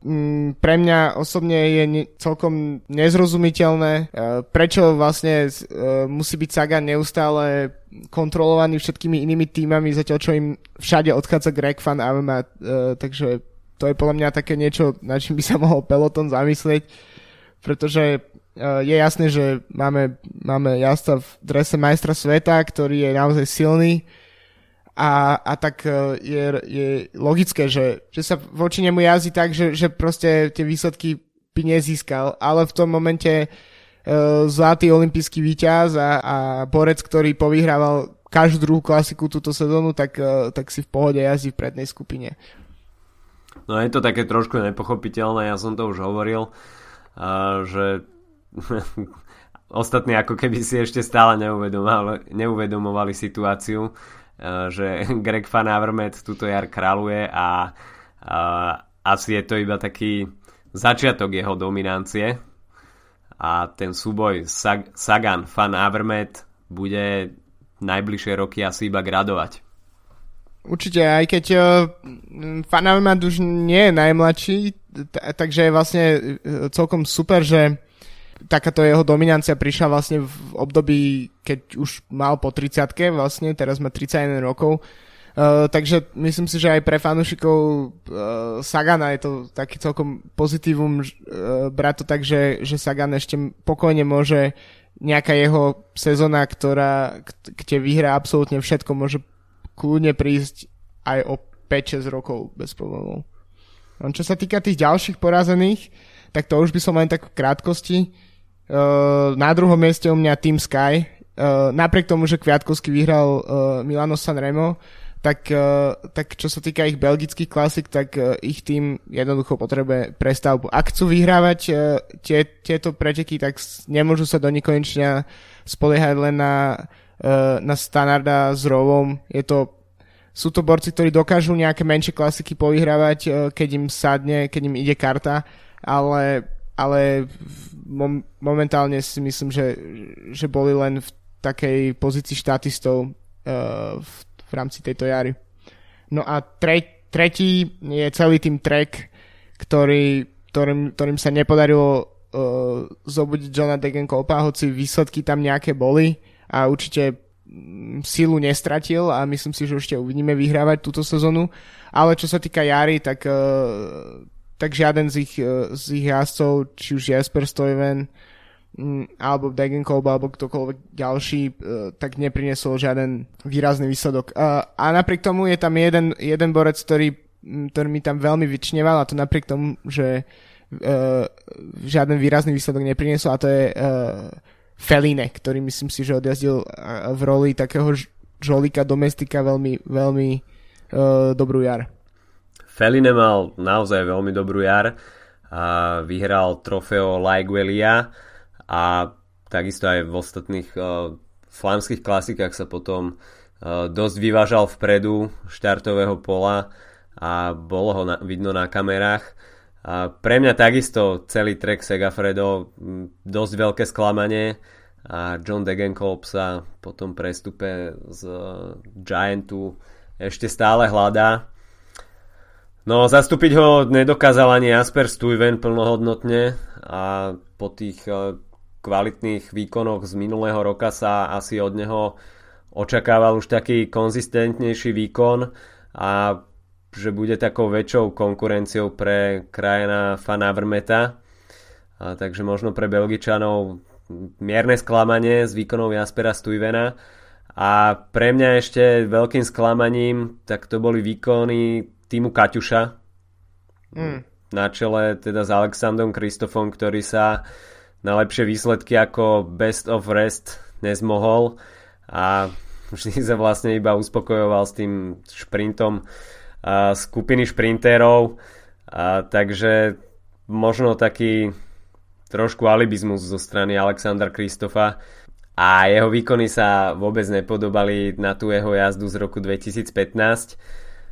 pre mňa osobne je celkom nezrozumiteľné, uh, prečo vlastne uh, musí byť Sagan neustále kontrolovaný všetkými inými týmami, zatiaľ čo im všade odchádza Greg Van Avermaet, uh, takže to je podľa mňa také niečo, na čím by sa mohol Peloton zamyslieť, pretože je jasné, že máme, máme jazda v drese majstra sveta, ktorý je naozaj silný a, a tak uh, je, je logické, že, že sa voči nemu jazdí tak, že, že proste tie výsledky by nezískal, ale v tom momente E, zlatý olimpijský víťaz a, a borec, ktorý povyhrával každú druhú klasiku túto sezónu, tak, e, tak si v pohode jazdí v prednej skupine. No je to také trošku nepochopiteľné, ja som to už hovoril, že ostatní ako keby si ešte stále neuvedomovali, neuvedomovali situáciu, že Greg Van Avermaet túto jar kráľuje a, a asi je to iba taký začiatok jeho dominancie a ten súboj Sag- Sagan Fan Avermet bude najbližšie roky asi iba gradovať. Určite, aj keď uh, už nie je najmladší, t- takže je vlastne celkom super, že takáto jeho dominancia prišla vlastne v období, keď už mal po 30 vlastne, teraz má 31 rokov, Uh, takže myslím si, že aj pre fanúšikov uh, Sagana je to taký celkom pozitívum uh, brať to tak, že, že Sagan ešte pokojne môže nejaká jeho sezóna, ktorá, kde vyhrá absolútne všetko, môže kľudne prísť aj o 5-6 rokov bez problémov. No, čo sa týka tých ďalších porazených, tak to už by som len tak v krátkosti. Uh, na druhom mieste u mňa Team Sky. Uh, napriek tomu, že Kviatkovský vyhral uh, Milano Sanremo, tak, tak čo sa týka ich belgických klasik, tak ich tým jednoducho potrebuje prestavbu. Ak chcú vyhrávať tie, tieto preteky, tak nemôžu sa do nekonečna spoliehať len na, na standarda s rovom. Je to, sú to borci, ktorí dokážu nejaké menšie klasiky povyhrávať, keď im sadne, keď im ide karta, ale, ale mom, momentálne si myslím, že, že boli len v takej pozícii štatistov uh, v v rámci tejto jary. No a tre, tretí je celý tým track, ktorý, ktorým, ktorým sa nepodarilo uh, zobudiť Johna Degenkolpa, hoci výsledky tam nejaké boli a určite mm, silu nestratil a myslím si, že ešte uvidíme vyhrávať túto sezónu. Ale čo sa týka Jary, tak, uh, tak žiaden z ich, uh, z ich jazdcov, či už Jasper Stuyven, Mm, alebo Degenkolb alebo ktokoľvek ďalší, e, tak neprinesol žiaden výrazný výsledok. A napriek tomu je tam jeden, jeden borec, ktorý, ktorý mi tam veľmi vyčneval a to napriek tomu, že žiaden výrazný výsledok nepriniesol a to je Feline, ktorý myslím si, že odjazdil v roli takého žolika domestika veľmi, veľmi dobrú jar. Feline mal naozaj veľmi dobrú jar a vyhral trofeo Laiguelia a takisto aj v ostatných uh, flámskych klasikách sa potom uh, dosť vyvážal vpredu štartového pola a bolo ho na, vidno na kamerách. A pre mňa takisto celý trek Segafredo dosť veľké sklamanie a John Degenkolb sa po tom prestupe z Giantu ešte stále hľadá. No, zastúpiť ho nedokázal ani Asper Stuyven plnohodnotne a po tých kvalitných výkonoch z minulého roka sa asi od neho očakával už taký konzistentnejší výkon a že bude takou väčšou konkurenciou pre krajina Fanavrmeta. A takže možno pre Belgičanov mierne sklamanie s výkonou Jaspera Stuyvena. A pre mňa ešte veľkým sklamaním tak to boli výkony týmu Kaťuša. Mm. Na čele teda s Alexandrom Kristofom, ktorý sa na lepšie výsledky ako Best of Rest nezmohol a vždy sa vlastne iba uspokojoval s tým šprintom a skupiny šprintérov a takže možno taký trošku alibizmus zo strany Alexandra Kristofa a jeho výkony sa vôbec nepodobali na tú jeho jazdu z roku 2015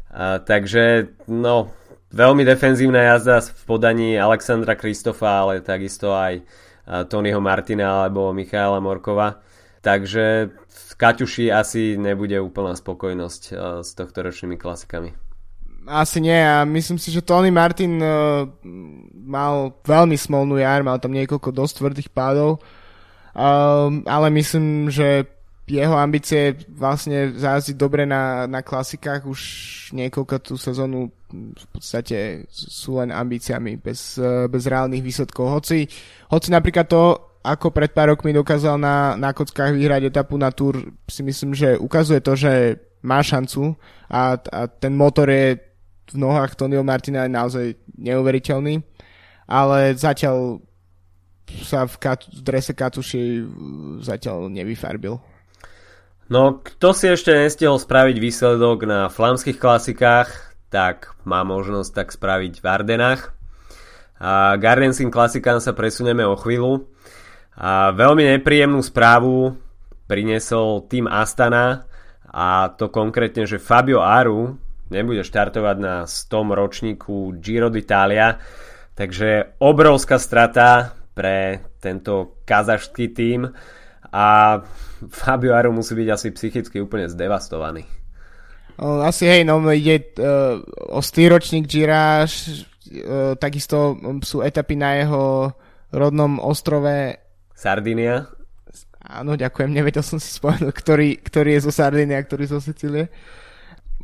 a, takže no veľmi defenzívna jazda v podaní Alexandra Kristofa ale takisto aj Tonyho Martina alebo Michaela Morkova. Takže v Kaťuši asi nebude úplná spokojnosť s tohto ročnými klasikami. Asi nie a myslím si, že Tony Martin uh, mal veľmi smolnú jar, mal tam niekoľko dosť tvrdých pádov, uh, ale myslím, že jeho ambície vlastne zázdiť dobre na, na klasikách už niekoľko tú sezónu v podstate sú len ambíciami bez, bez reálnych výsledkov. Hoci, hoci napríklad to, ako pred pár rokmi dokázal na, na kockách vyhrať etapu na Tour, si myslím, že ukazuje to, že má šancu a, a ten motor je v nohách Tonyho Martina je naozaj neuveriteľný, ale zatiaľ sa v, kat- v drese Katuši zatiaľ nevyfarbil. No, kto si ešte nestihol spraviť výsledok na flamských klasikách, tak má možnosť tak spraviť v Ardenách. A Gardensin klasikám sa presunieme o chvíľu. A veľmi nepríjemnú správu priniesol tým Astana a to konkrétne, že Fabio Aru nebude štartovať na 100 ročníku Giro d'Italia, takže obrovská strata pre tento kazašský tým a Fabio Aru musí byť asi psychicky úplne zdevastovaný. Asi hej, no ide uh, o stýročník Gira, uh, takisto sú etapy na jeho rodnom ostrove Sardinia. Áno, ďakujem, nevedel som si spomenúť, ktorý, ktorý je zo Sardinia a ktorý zo Sicílie.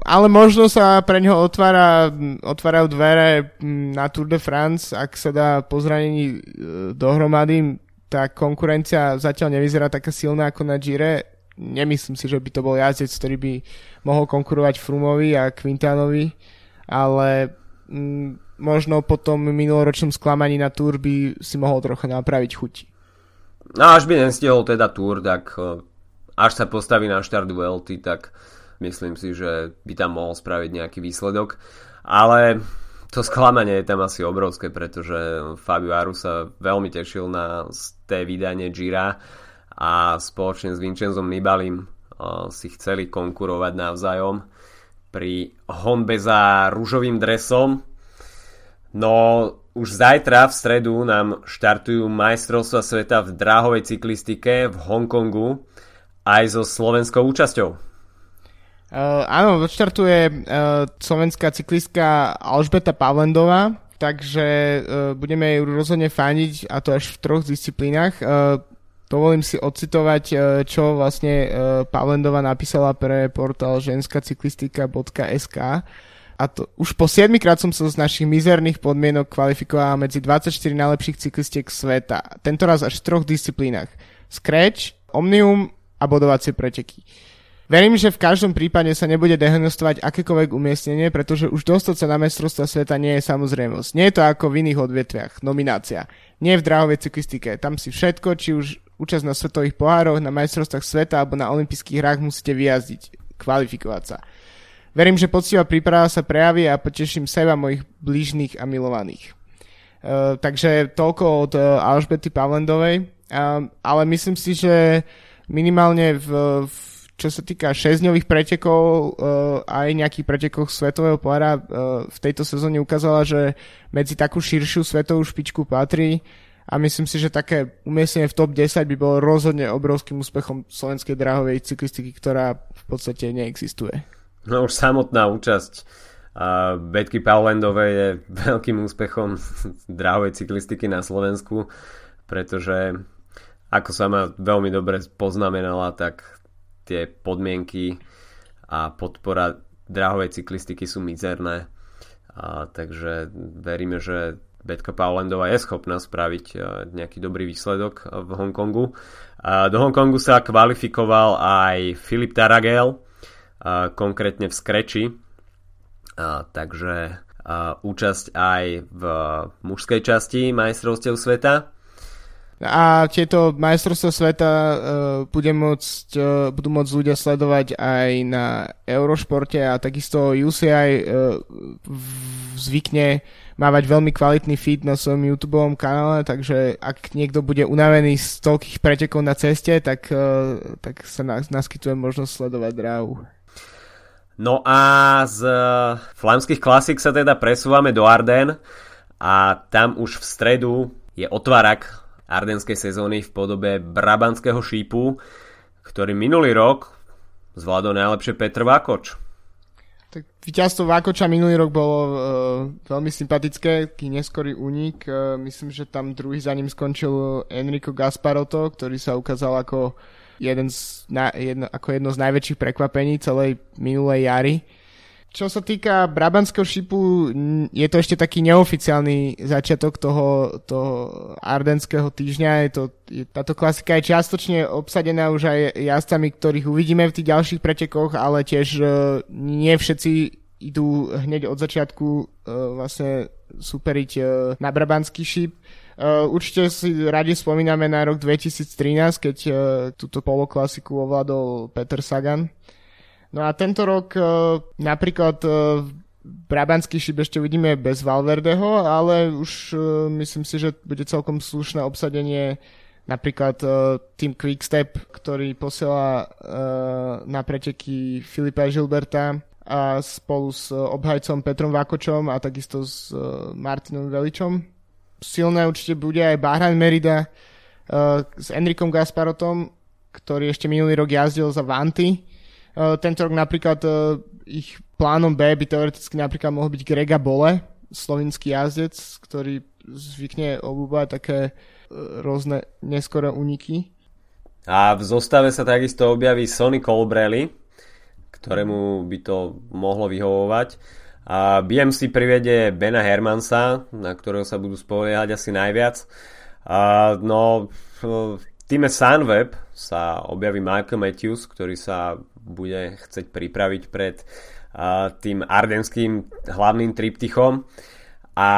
Ale možno sa pre ňoho otvára, otvárajú dvere na Tour de France, ak sa dá po zranení dohromady tá konkurencia zatiaľ nevyzerá taká silná ako na Gire. Nemyslím si, že by to bol jazdec, ktorý by mohol konkurovať Frumovi a Quintanovi, ale mm, možno po tom minuloročnom sklamaní na Tour by si mohol trocha napraviť chuť. No až by nestihol teda Tour, tak e, až sa postaví na štart VLT, tak myslím si, že by tam mohol spraviť nejaký výsledok. Ale to sklamanie je tam asi obrovské, pretože Fabio Aru sa veľmi tešil na té vydanie Gira a spoločne s Vincenzom Nibalim si chceli konkurovať navzájom pri honbe za rúžovým dresom. No už zajtra v stredu nám štartujú majstrovstva sveta v dráhovej cyklistike v Hongkongu aj so slovenskou účasťou. Uh, áno, odštartuje uh, slovenská cyklistka Alžbeta Pavlendová, takže uh, budeme ju rozhodne faniť a to až v troch disciplínach. Uh, dovolím si ocitovať, uh, čo vlastne uh, Pavlendová napísala pre portál ženskacyklistika.sk a to už po 7 krát som sa z našich mizerných podmienok kvalifikovala medzi 24 najlepších cyklistiek sveta. Tentoraz až v troch disciplínach. Scratch, Omnium a bodovacie preteky. Verím, že v každom prípade sa nebude dehonestovať akékoľvek umiestnenie, pretože už dostať sa na mestrovstva sveta nie je samozrejmosť. Nie je to ako v iných odvetviach, nominácia. Nie v dráhovej cyklistike. Tam si všetko, či už účasť na svetových pohároch, na majstrovstvách sveta alebo na olympijských hrách musíte vyjazdiť, kvalifikovať sa. Verím, že poctivá príprava sa prejaví a poteším seba, mojich blížnych a milovaných. Uh, takže toľko od uh, Alžbety Pavlendovej, uh, ale myslím si, že minimálne v, v čo sa týka 6-dňových pretekov uh, aj nejakých pretekov svetového pohára uh, v tejto sezóne ukázala, že medzi takú širšiu svetovú špičku patrí a myslím si, že také umiestnenie v top 10 by bolo rozhodne obrovským úspechom slovenskej dráhovej cyklistiky, ktorá v podstate neexistuje. No už samotná účasť uh, Betky Paulendovej je veľkým úspechom dráhovej cyklistiky na Slovensku, pretože ako sa ma veľmi dobre poznamenala, tak tie podmienky a podpora dráhovej cyklistiky sú mizerné. A, takže veríme, že Betka Paulendová je schopná spraviť a, nejaký dobrý výsledok v Hongkongu. Do Hongkongu sa kvalifikoval aj Filip Taragel, a, konkrétne v Skreči. Takže účasť aj v mužskej časti majstrovstiev sveta. A tieto majstrovstvá sveta uh, bude môcť, uh, budú môcť ľudia sledovať aj na Eurošporte a takisto UCI uh, zvykne mávať veľmi kvalitný feed na svojom YouTube kanále, takže ak niekto bude unavený z toľkých pretekov na ceste, tak, uh, tak sa naskytuje možnosť sledovať dráhu. No a z flamských klasik sa teda presúvame do Arden a tam už v stredu je otvárak ardenskej sezóny v podobe Brabantského šípu, ktorý minulý rok zvládol najlepšie Petr Vákoč. Tak víťazstvo Vákoča minulý rok bolo uh, veľmi sympatické, taký neskorý únik. Uh, myslím, že tam druhý za ním skončil Enrico Gasparoto, ktorý sa ukázal ako, jeden z, na, jedno, ako jedno z najväčších prekvapení celej minulej jary. Čo sa týka Brabantského šipu, je to ešte taký neoficiálny začiatok toho, toho ardenského týždňa. Je to, je, táto klasika je čiastočne obsadená už aj jazdcami, ktorých uvidíme v tých ďalších pretekoch, ale tiež uh, nie všetci idú hneď od začiatku uh, vlastne superiť uh, na Brabantský šip. Uh, určite si radi spomíname na rok 2013, keď uh, túto poloklasiku ovládol Peter Sagan. No a tento rok uh, napríklad uh, Brabantský šip ešte uvidíme bez Valverdeho, ale už uh, myslím si, že bude celkom slušné obsadenie napríklad uh, tým Quickstep, ktorý posiela na preteky Filipa Žilberta a spolu s obhajcom Petrom Vakočom a takisto s Martinom Veličom. Silné určite bude aj Bahrain Merida s Enrikom Gasparotom, ktorý ešte minulý rok jazdil za Vanty tento rok napríklad uh, ich plánom B by teoreticky napríklad mohol byť Grega Bole, slovinský jazdec, ktorý zvykne obúbať také uh, rôzne neskoré úniky. A v zostave sa takisto objaví Sonny Colbrelli, ktorému by to mohlo vyhovovať. A BMC privede Bena Hermansa, na ktorého sa budú spoliehať asi najviac. A no, v týme Sunweb sa objaví Michael Matthews, ktorý sa bude chcieť pripraviť pred tým ardenským hlavným triptychom a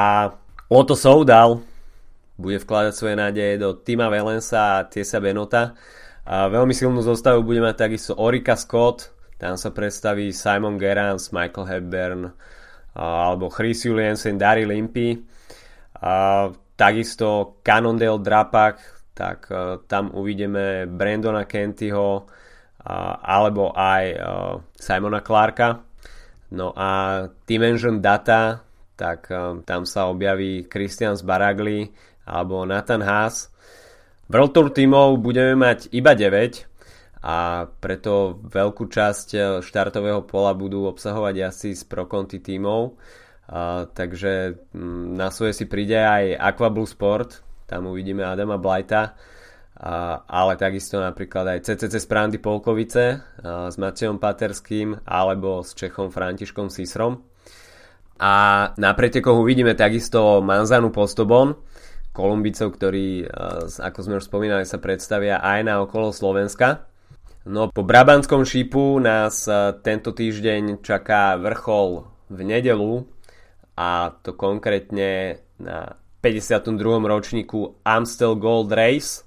Otto Soudal bude vkladať svoje nádeje do Tima Valensa a Tiesa Benota. A veľmi silnú zostavu bude mať takisto Orika Scott, tam sa predstaví Simon Gerrans, Michael Hepburn alebo Chris Juliansen, Dari Limpy. Takisto Cannondale Drapak, tak tam uvidíme Brandona Kentyho, alebo aj Simona Clarka. No a Dimension Data, tak tam sa objaví Christian Baragli alebo Nathan Haas. World Tour tímov budeme mať iba 9 a preto veľkú časť e, štartového pola budú obsahovať asi z Pro Conti tímov. Uh, takže na svoje si príde aj Aqua Sport, tam uvidíme Adama Blighta ale takisto napríklad aj CCC z Prandy Polkovice s Matejom Paterským alebo s Čechom Františkom Sisrom. A na pretekoch uvidíme takisto Manzanu Postobon, Kolumbicov, ktorí, ako sme už spomínali, sa predstavia aj na okolo Slovenska. No po Brabanskom šípu nás tento týždeň čaká vrchol v nedelu a to konkrétne na 52. ročníku Amstel Gold Race –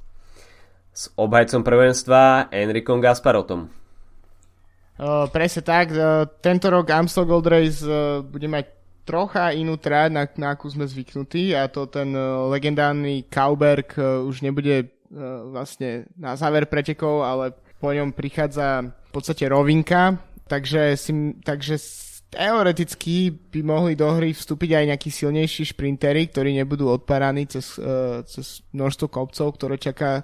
s obhajcom prvenstva Enrikom Gasparotom. Uh, presne tak, uh, tento rok Amstel Gold Race uh, bude mať trocha inú tráť, na, na akú sme zvyknutí a to ten uh, legendárny Kauberg uh, už nebude uh, vlastne na záver pretekov, ale po ňom prichádza v podstate rovinka, takže, si, takže teoreticky by mohli do hry vstúpiť aj nejakí silnejší šprintery, ktorí nebudú odparaní cez, cez množstvo kopcov, ktoré čaká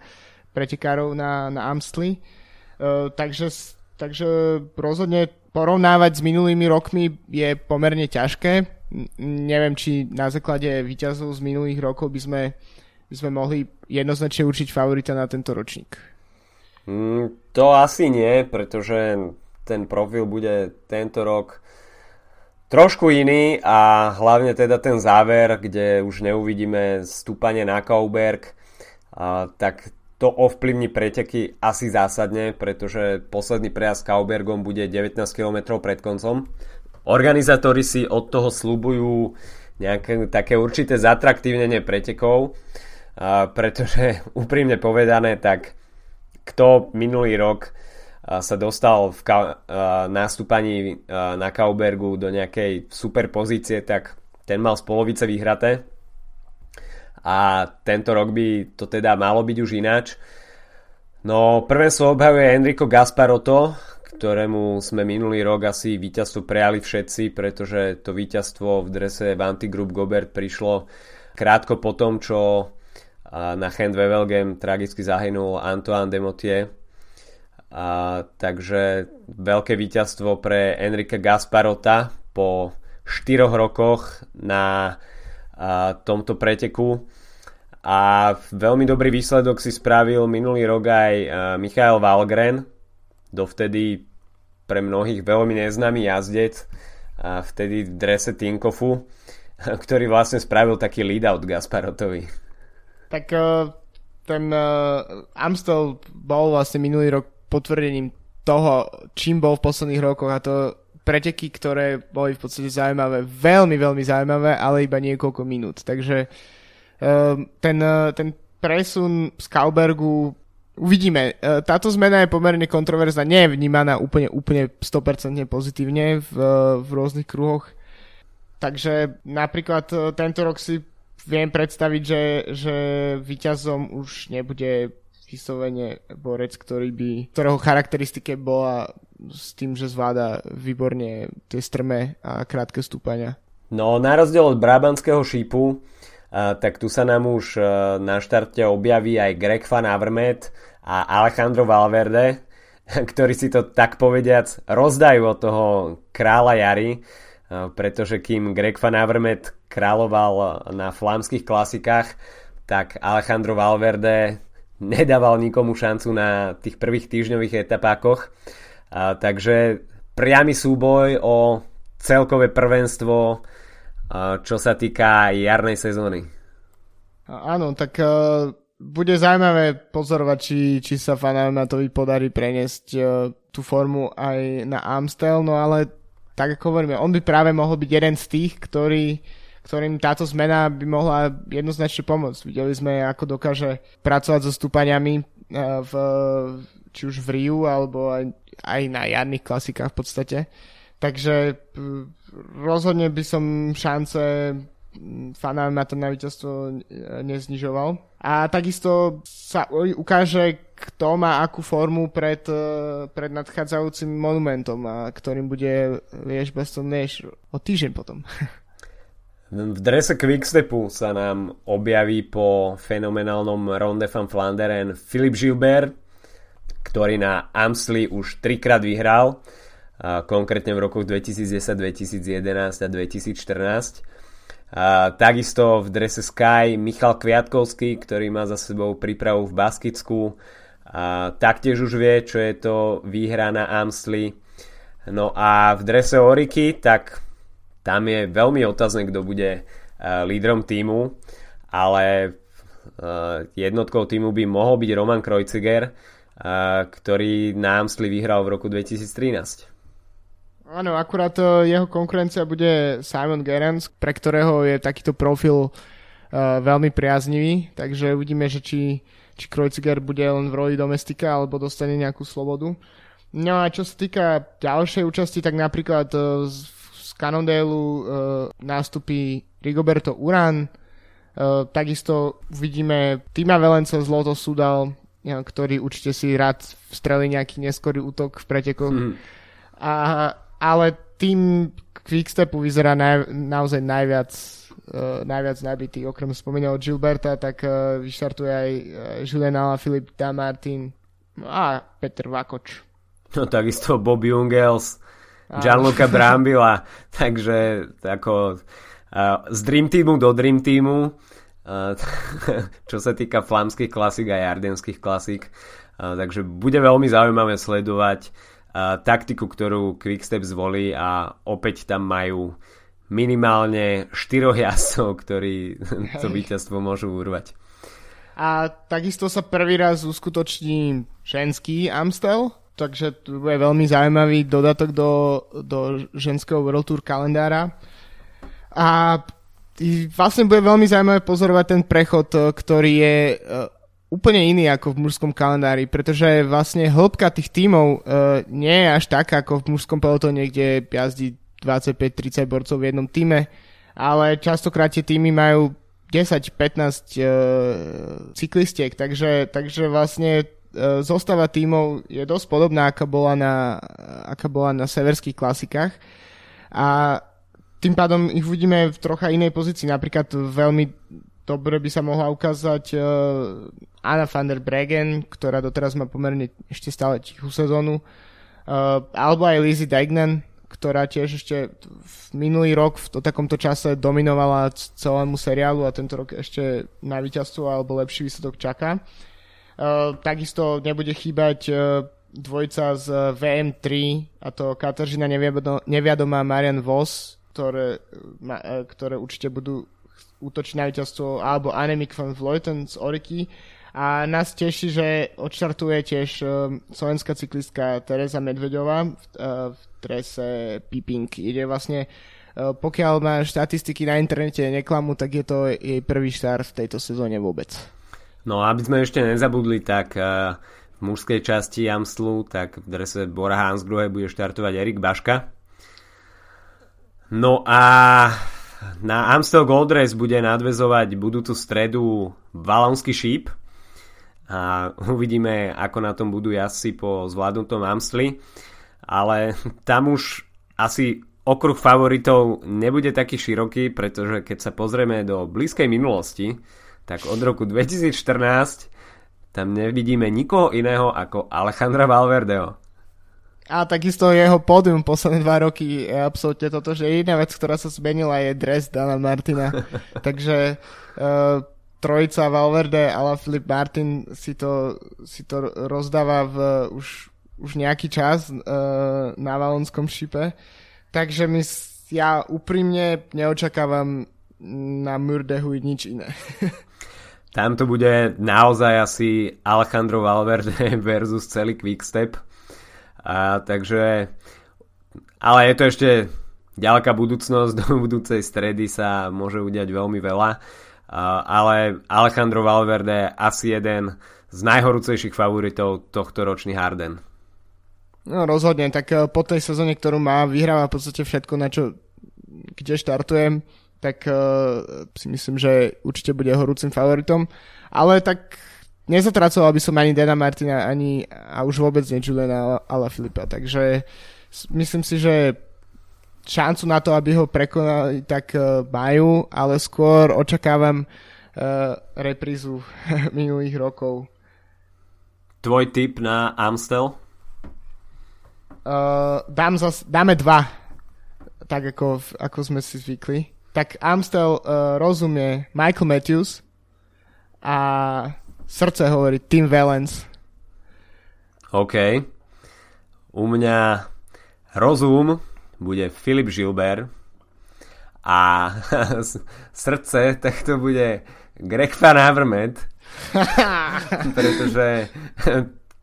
pretekárov na, na Amstli. Uh, takže, takže rozhodne porovnávať s minulými rokmi je pomerne ťažké. Neviem, či na základe výťazov z minulých rokov by sme, by sme mohli jednoznačne určiť favorita na tento ročník. Mm, to asi nie, pretože ten profil bude tento rok trošku iný a hlavne teda ten záver, kde už neuvidíme stúpanie na Kauberg, a, tak to ovplyvní preteky asi zásadne, pretože posledný prejazd Kaubergom bude 19 km pred koncom. Organizátori si od toho slúbujú nejaké také určité zatraktívnenie pretekov. pretože úprimne povedané, tak kto minulý rok sa dostal v nástupaní na Kaubergu do nejakej super pozície, tak ten mal z polovice vyhraté a tento rok by to teda malo byť už ináč. No prvé sa obhajuje Enrico Gasparotto, ktorému sme minulý rok asi víťazstvo prejali všetci, pretože to víťazstvo v drese Vanty Group Gobert prišlo krátko po tom, čo na Hand Wevelgem tragicky zahynul Antoine Demotier. A, takže veľké víťazstvo pre Enrika Gasparota po 4 rokoch na a, tomto preteku a veľmi dobrý výsledok si spravil minulý rok aj uh, Michael Valgren, dovtedy pre mnohých veľmi neznámy jazdec, a vtedy v drese Tinkofu, ktorý vlastne spravil taký lead-out Gasparotovi. Tak uh, ten uh, Amstel bol vlastne minulý rok potvrdením toho, čím bol v posledných rokoch a to preteky, ktoré boli v podstate zaujímavé, veľmi, veľmi zaujímavé, ale iba niekoľko minút. Takže Ehm, ten, eh, ten presun z Kalbergu uvidíme. Eh, táto zmena je pomerne kontroverzná, nie je vnímaná úplne, úplne 100% pozitívne v, v rôznych kruhoch. Takže napríklad tento rok si viem predstaviť, že, že víťazom už nebude vyslovene borec, ktorý by, ktorého charakteristike bola s tým, že zvláda výborne tie strme a krátke stúpania. No, na rozdiel od Brabanského šípu, tak tu sa nám už e, na štarte objaví aj Greg Van Avermaet a Alejandro Valverde, ktorí si to tak povediac rozdajú od toho kráľa Jary, e, pretože kým Greg Van Avermaet kráľoval na flámskych klasikách, tak Alejandro Valverde nedával nikomu šancu na tých prvých týždňových etapákoch. takže priamy súboj o celkové prvenstvo čo sa týka jarnej sezóny. Áno, tak uh, bude zaujímavé pozorovať, či, či sa Fanamatovi podarí preniesť uh, tú formu aj na Amstel, no ale tak ako hovoríme, on by práve mohol byť jeden z tých, ktorý, ktorým táto zmena by mohla jednoznačne pomôcť. Videli sme, ako dokáže pracovať so stúpaniami uh, v, či už v Riu, alebo aj, aj na jarných klasikách v podstate. Takže rozhodne by som šance fanám na to víťazstvo neznižoval. A takisto sa ukáže, kto má akú formu pred, pred nadchádzajúcim monumentom, a ktorým bude Liež Baston Lieš o týždeň potom. V drese Quickstepu sa nám objaví po fenomenálnom Ronde van Flanderen Filip Gilbert, ktorý na Amsli už trikrát vyhral konkrétne v rokoch 2010, 2011 a 2014. A takisto v drese Sky Michal Kviatkovský, ktorý má za sebou prípravu v Baskicku. A taktiež už vie, čo je to výhra na Amsli. No a v drese Oriky, tak tam je veľmi otázne, kto bude lídrom týmu, ale jednotkou týmu by mohol byť Roman Kreuziger, ktorý na Amsli vyhral v roku 2013. Áno, akurát e, jeho konkurencia bude Simon Gerens, pre ktorého je takýto profil uh, veľmi priaznivý, takže uvidíme, že či, či Kreuziger bude len v roli domestika alebo dostane nejakú slobodu. No a čo sa týka ďalšej účasti, tak napríklad uh, z, z Cannondale uh, nástupí Rigoberto Uran, uh, takisto uvidíme Tima Velenca z Loto Sudal, ktorý určite si rád vstrelí nejaký neskorý útok v pretekoch. Mm. A ale tým Quickstepu vyzerá na, naozaj najviac, uh, najviac nabitý. Okrem spomeného Gilberta, tak uh, vyštartuje aj uh, Julien Alaphilippe, Damartin a Peter Vakoč. No takisto Bob Jungels, Gianluca Brambila, takže ako uh, z Dream Teamu do Dream Teamu, uh, čo sa týka flámskych klasík a jardenských klasík. Uh, takže bude veľmi zaujímavé sledovať taktiku, ktorú Quickstep zvolí a opäť tam majú minimálne štyroch jazdcov, ktorí to víťazstvo môžu urvať. A takisto sa prvý raz uskutoční ženský Amstel, takže to bude veľmi zaujímavý dodatok do, do ženského World Tour kalendára. A vlastne bude veľmi zaujímavé pozorovať ten prechod, ktorý je úplne iný ako v mužskom kalendári, pretože vlastne hĺbka tých tímov uh, nie je až taká ako v mužskom pelotóne, kde jazdí 25-30 borcov v jednom týme, ale častokrát tie týmy majú 10-15 uh, cyklistiek, takže, takže vlastne uh, zostava tímov je dosť podobná, aká bola na, aká bola na severských klasikách. A tým pádom ich uvidíme v trocha inej pozícii, napríklad veľmi dobre by sa mohla ukázať uh, Anna van der Bregen, ktorá doteraz má pomerne ešte stále tichú sezónu, uh, alebo aj Lizzie Degnan, ktorá tiež ešte v minulý rok v to, takomto čase dominovala celému seriálu a tento rok ešte na víťazstvo alebo lepší výsledok čaká. Uh, takisto nebude chýbať uh, dvojica z VM3 a to Kateřina neviadomá Marian Voss, ktoré, ktoré určite budú útočiť na víťazstvo, alebo Anemic van Vleuten z Oriky. A nás teší, že odštartuje tiež uh, slovenská cyklistka Teresa Medvedová v, uh, v trese Piping. Ide vlastne, uh, pokiaľ má štatistiky na internete neklamú, tak je to jej prvý štart v tejto sezóne vôbec. No aby sme ešte nezabudli, tak uh, v mužskej časti Amstlu, tak v drese Bora Hansgrohe bude štartovať Erik Baška. No a na Amstel Gold Race bude nadvezovať budúcu stredu Valonský šíp a uvidíme, ako na tom budú jazdci po zvládnutom Amstli, ale tam už asi okruh favoritov nebude taký široký, pretože keď sa pozrieme do blízkej minulosti, tak od roku 2014 tam nevidíme nikoho iného ako Alejandra Valverdeho. A takisto jeho pódium posledné dva roky je absolútne toto, že jediná vec, ktorá sa zmenila je dres Dana Martina. Takže uh, trojica Valverde a Filip Martin si to, si to rozdáva v už, už nejaký čas uh, na Valonskom šipe. Takže my, ja úprimne neočakávam na Murdehu nič iné. Tam to bude naozaj asi Alejandro Valverde versus celý Quickstep a takže, ale je to ešte ďaleká budúcnosť, do budúcej stredy sa môže udiať veľmi veľa. A, ale Alejandro Valverde asi jeden z najhorúcejších favoritov tohto ročný Harden. No rozhodne, tak eh, po tej sezóne, ktorú má, vyhráva v podstate všetko, na čo, kde štartujem, tak uh, si myslím, že určite bude horúcim favoritom. Ale tak nezatracoval by som ani Dana Martina, ani a už vôbec nie Juliana Ala Filipa, takže myslím si, že šancu na to, aby ho prekonali, tak uh, majú, ale skôr očakávam uh, reprízu minulých rokov. Tvoj tip na Amstel? Uh, dám zas, dáme dva, tak ako, ako sme si zvykli. Tak Amstel uh, rozumie Michael Matthews a Srdce hovorí Tim Valens. OK. U mňa rozum bude Filip Gilbert a srdce, tak to bude Greg Van Avermaet. pretože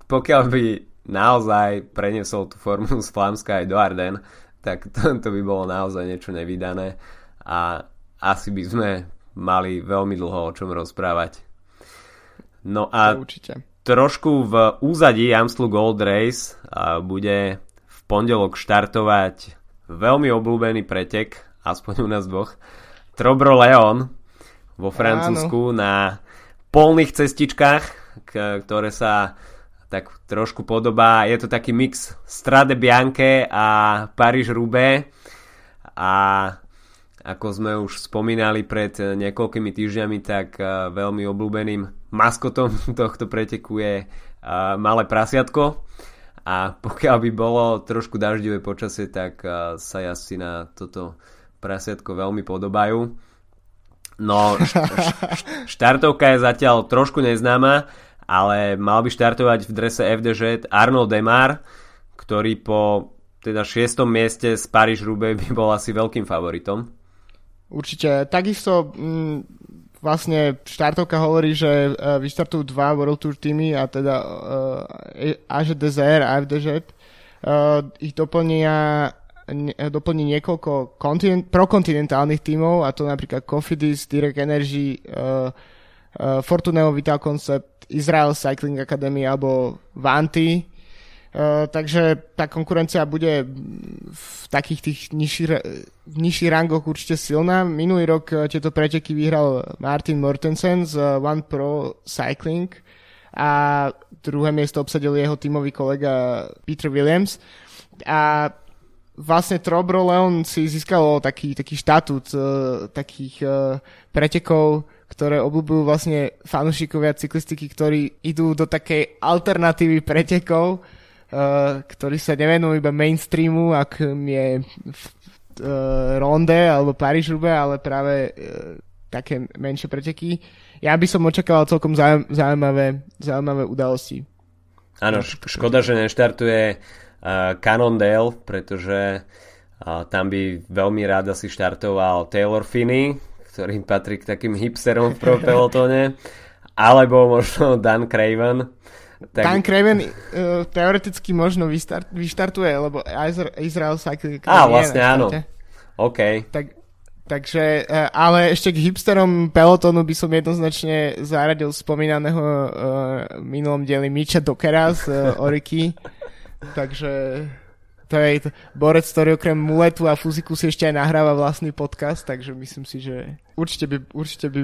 pokiaľ by naozaj preniesol tú formu z Flamska aj do Arden, tak to, to by bolo naozaj niečo nevydané a asi by sme mali veľmi dlho o čom rozprávať. No a určite. trošku v úzadí Amstel Gold Race bude v pondelok štartovať veľmi obľúbený pretek, aspoň u nás dvoch, Trobro Leon vo Francúzsku Áno. na polných cestičkách, ktoré sa tak trošku podobá, je to taký mix Strade Bianche a Paríž Roubaix a ako sme už spomínali pred niekoľkými týždňami, tak eh, veľmi obľúbeným maskotom tohto preteku je malé prasiatko. A pokiaľ by bolo trošku daždivé počasie, tak sa jazdci na toto prasiatko veľmi podobajú. No, štartovka je zatiaľ trošku neznáma, ale mal by štartovať v drese FDŽ Arnold Demar, ktorý po teda šiestom mieste z Paríž-Roubaix by bol asi veľkým favoritom. Určite. Takisto mm, vlastne štartovka hovorí, že uh, vyštartujú dva World Tour týmy a teda AŽ Desert a FDŽ. Uh, ich doplnia doplní niekoľko kontinent, prokontinentálnych tímov, a to napríklad Cofidis, Direct Energy, uh, uh, Fortuneo Vital Concept, Israel Cycling Academy alebo Vanty. Uh, takže tá konkurencia bude v takých tých nižších, nižších rangoch určite silná. Minulý rok uh, tieto preteky vyhral Martin Mortensen z uh, One Pro Cycling a druhé miesto obsadil jeho tímový kolega Peter Williams. A vlastne Trobro Leon si získalo taký, taký štatút uh, takých uh, pretekov, ktoré obľúbujú vlastne fanúšikovia cyklistiky, ktorí idú do takej alternatívy pretekov, ktorí sa nevenujú iba mainstreamu, ak je uh, Ronde alebo paríž ale práve uh, také menšie preteky. Ja by som očakával celkom zaujímavé, zaujímavé udalosti. Áno, škoda, že neštartuje uh, Cannondale, pretože uh, tam by veľmi rád asi štartoval Taylor Finney, ktorý patrí k takým hipsterom v pelotone, alebo možno Dan Craven. Tak... Dan Craven uh, teoreticky možno vyštart, vyštartuje, lebo Israel Cycling Á, vlastne áno. OK. Tak, takže, uh, ale ešte k hipsterom pelotonu by som jednoznačne zaradil spomínaného uh, minulom dieli Micha Dokera z uh, Oriky. Takže to je borec, ktorý okrem muletu a fuziku si ešte aj nahráva vlastný podcast, takže myslím si, že určite by, určite by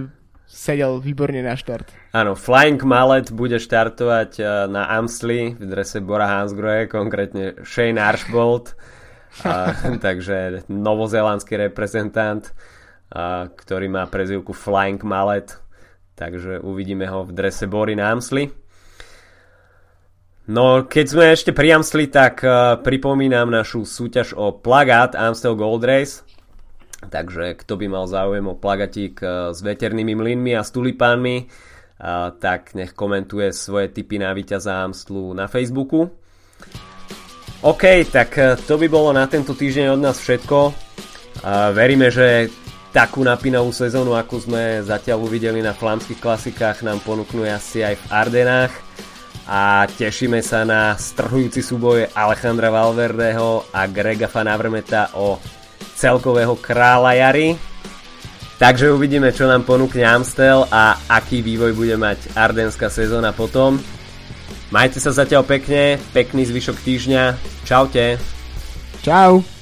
sedel výborne na štart. Áno, Flying Mallet bude štartovať eh, na Amsli v drese Bora Hansgrohe, konkrétne Shane Archbold, a, takže novozelandský reprezentant, a, ktorý má prezivku Flying Mallet, takže uvidíme ho v drese Bory na Amsli. No, keď sme ešte pri Amstli, tak uh, pripomínam našu súťaž o plagát Amstel Gold Race. Takže kto by mal záujem o plagatík uh, s veternými mlynmi a s tulipánmi, uh, tak nech komentuje svoje tipy na víťaza Amstlu na Facebooku. OK, tak uh, to by bolo na tento týždeň od nás všetko. Veríme, že takú napínavú sezónu, akú sme zatiaľ uvideli na flamských klasikách, nám ponúknú asi aj v Ardenách a tešíme sa na strhujúci súboj Alejandra Valverdeho a Grega Van Avermeta o celkového kráľa jary. Takže uvidíme, čo nám ponúkne Amstel a aký vývoj bude mať ardenská sezóna potom. Majte sa zatiaľ pekne, pekný zvyšok týždňa. Čaute. Čau.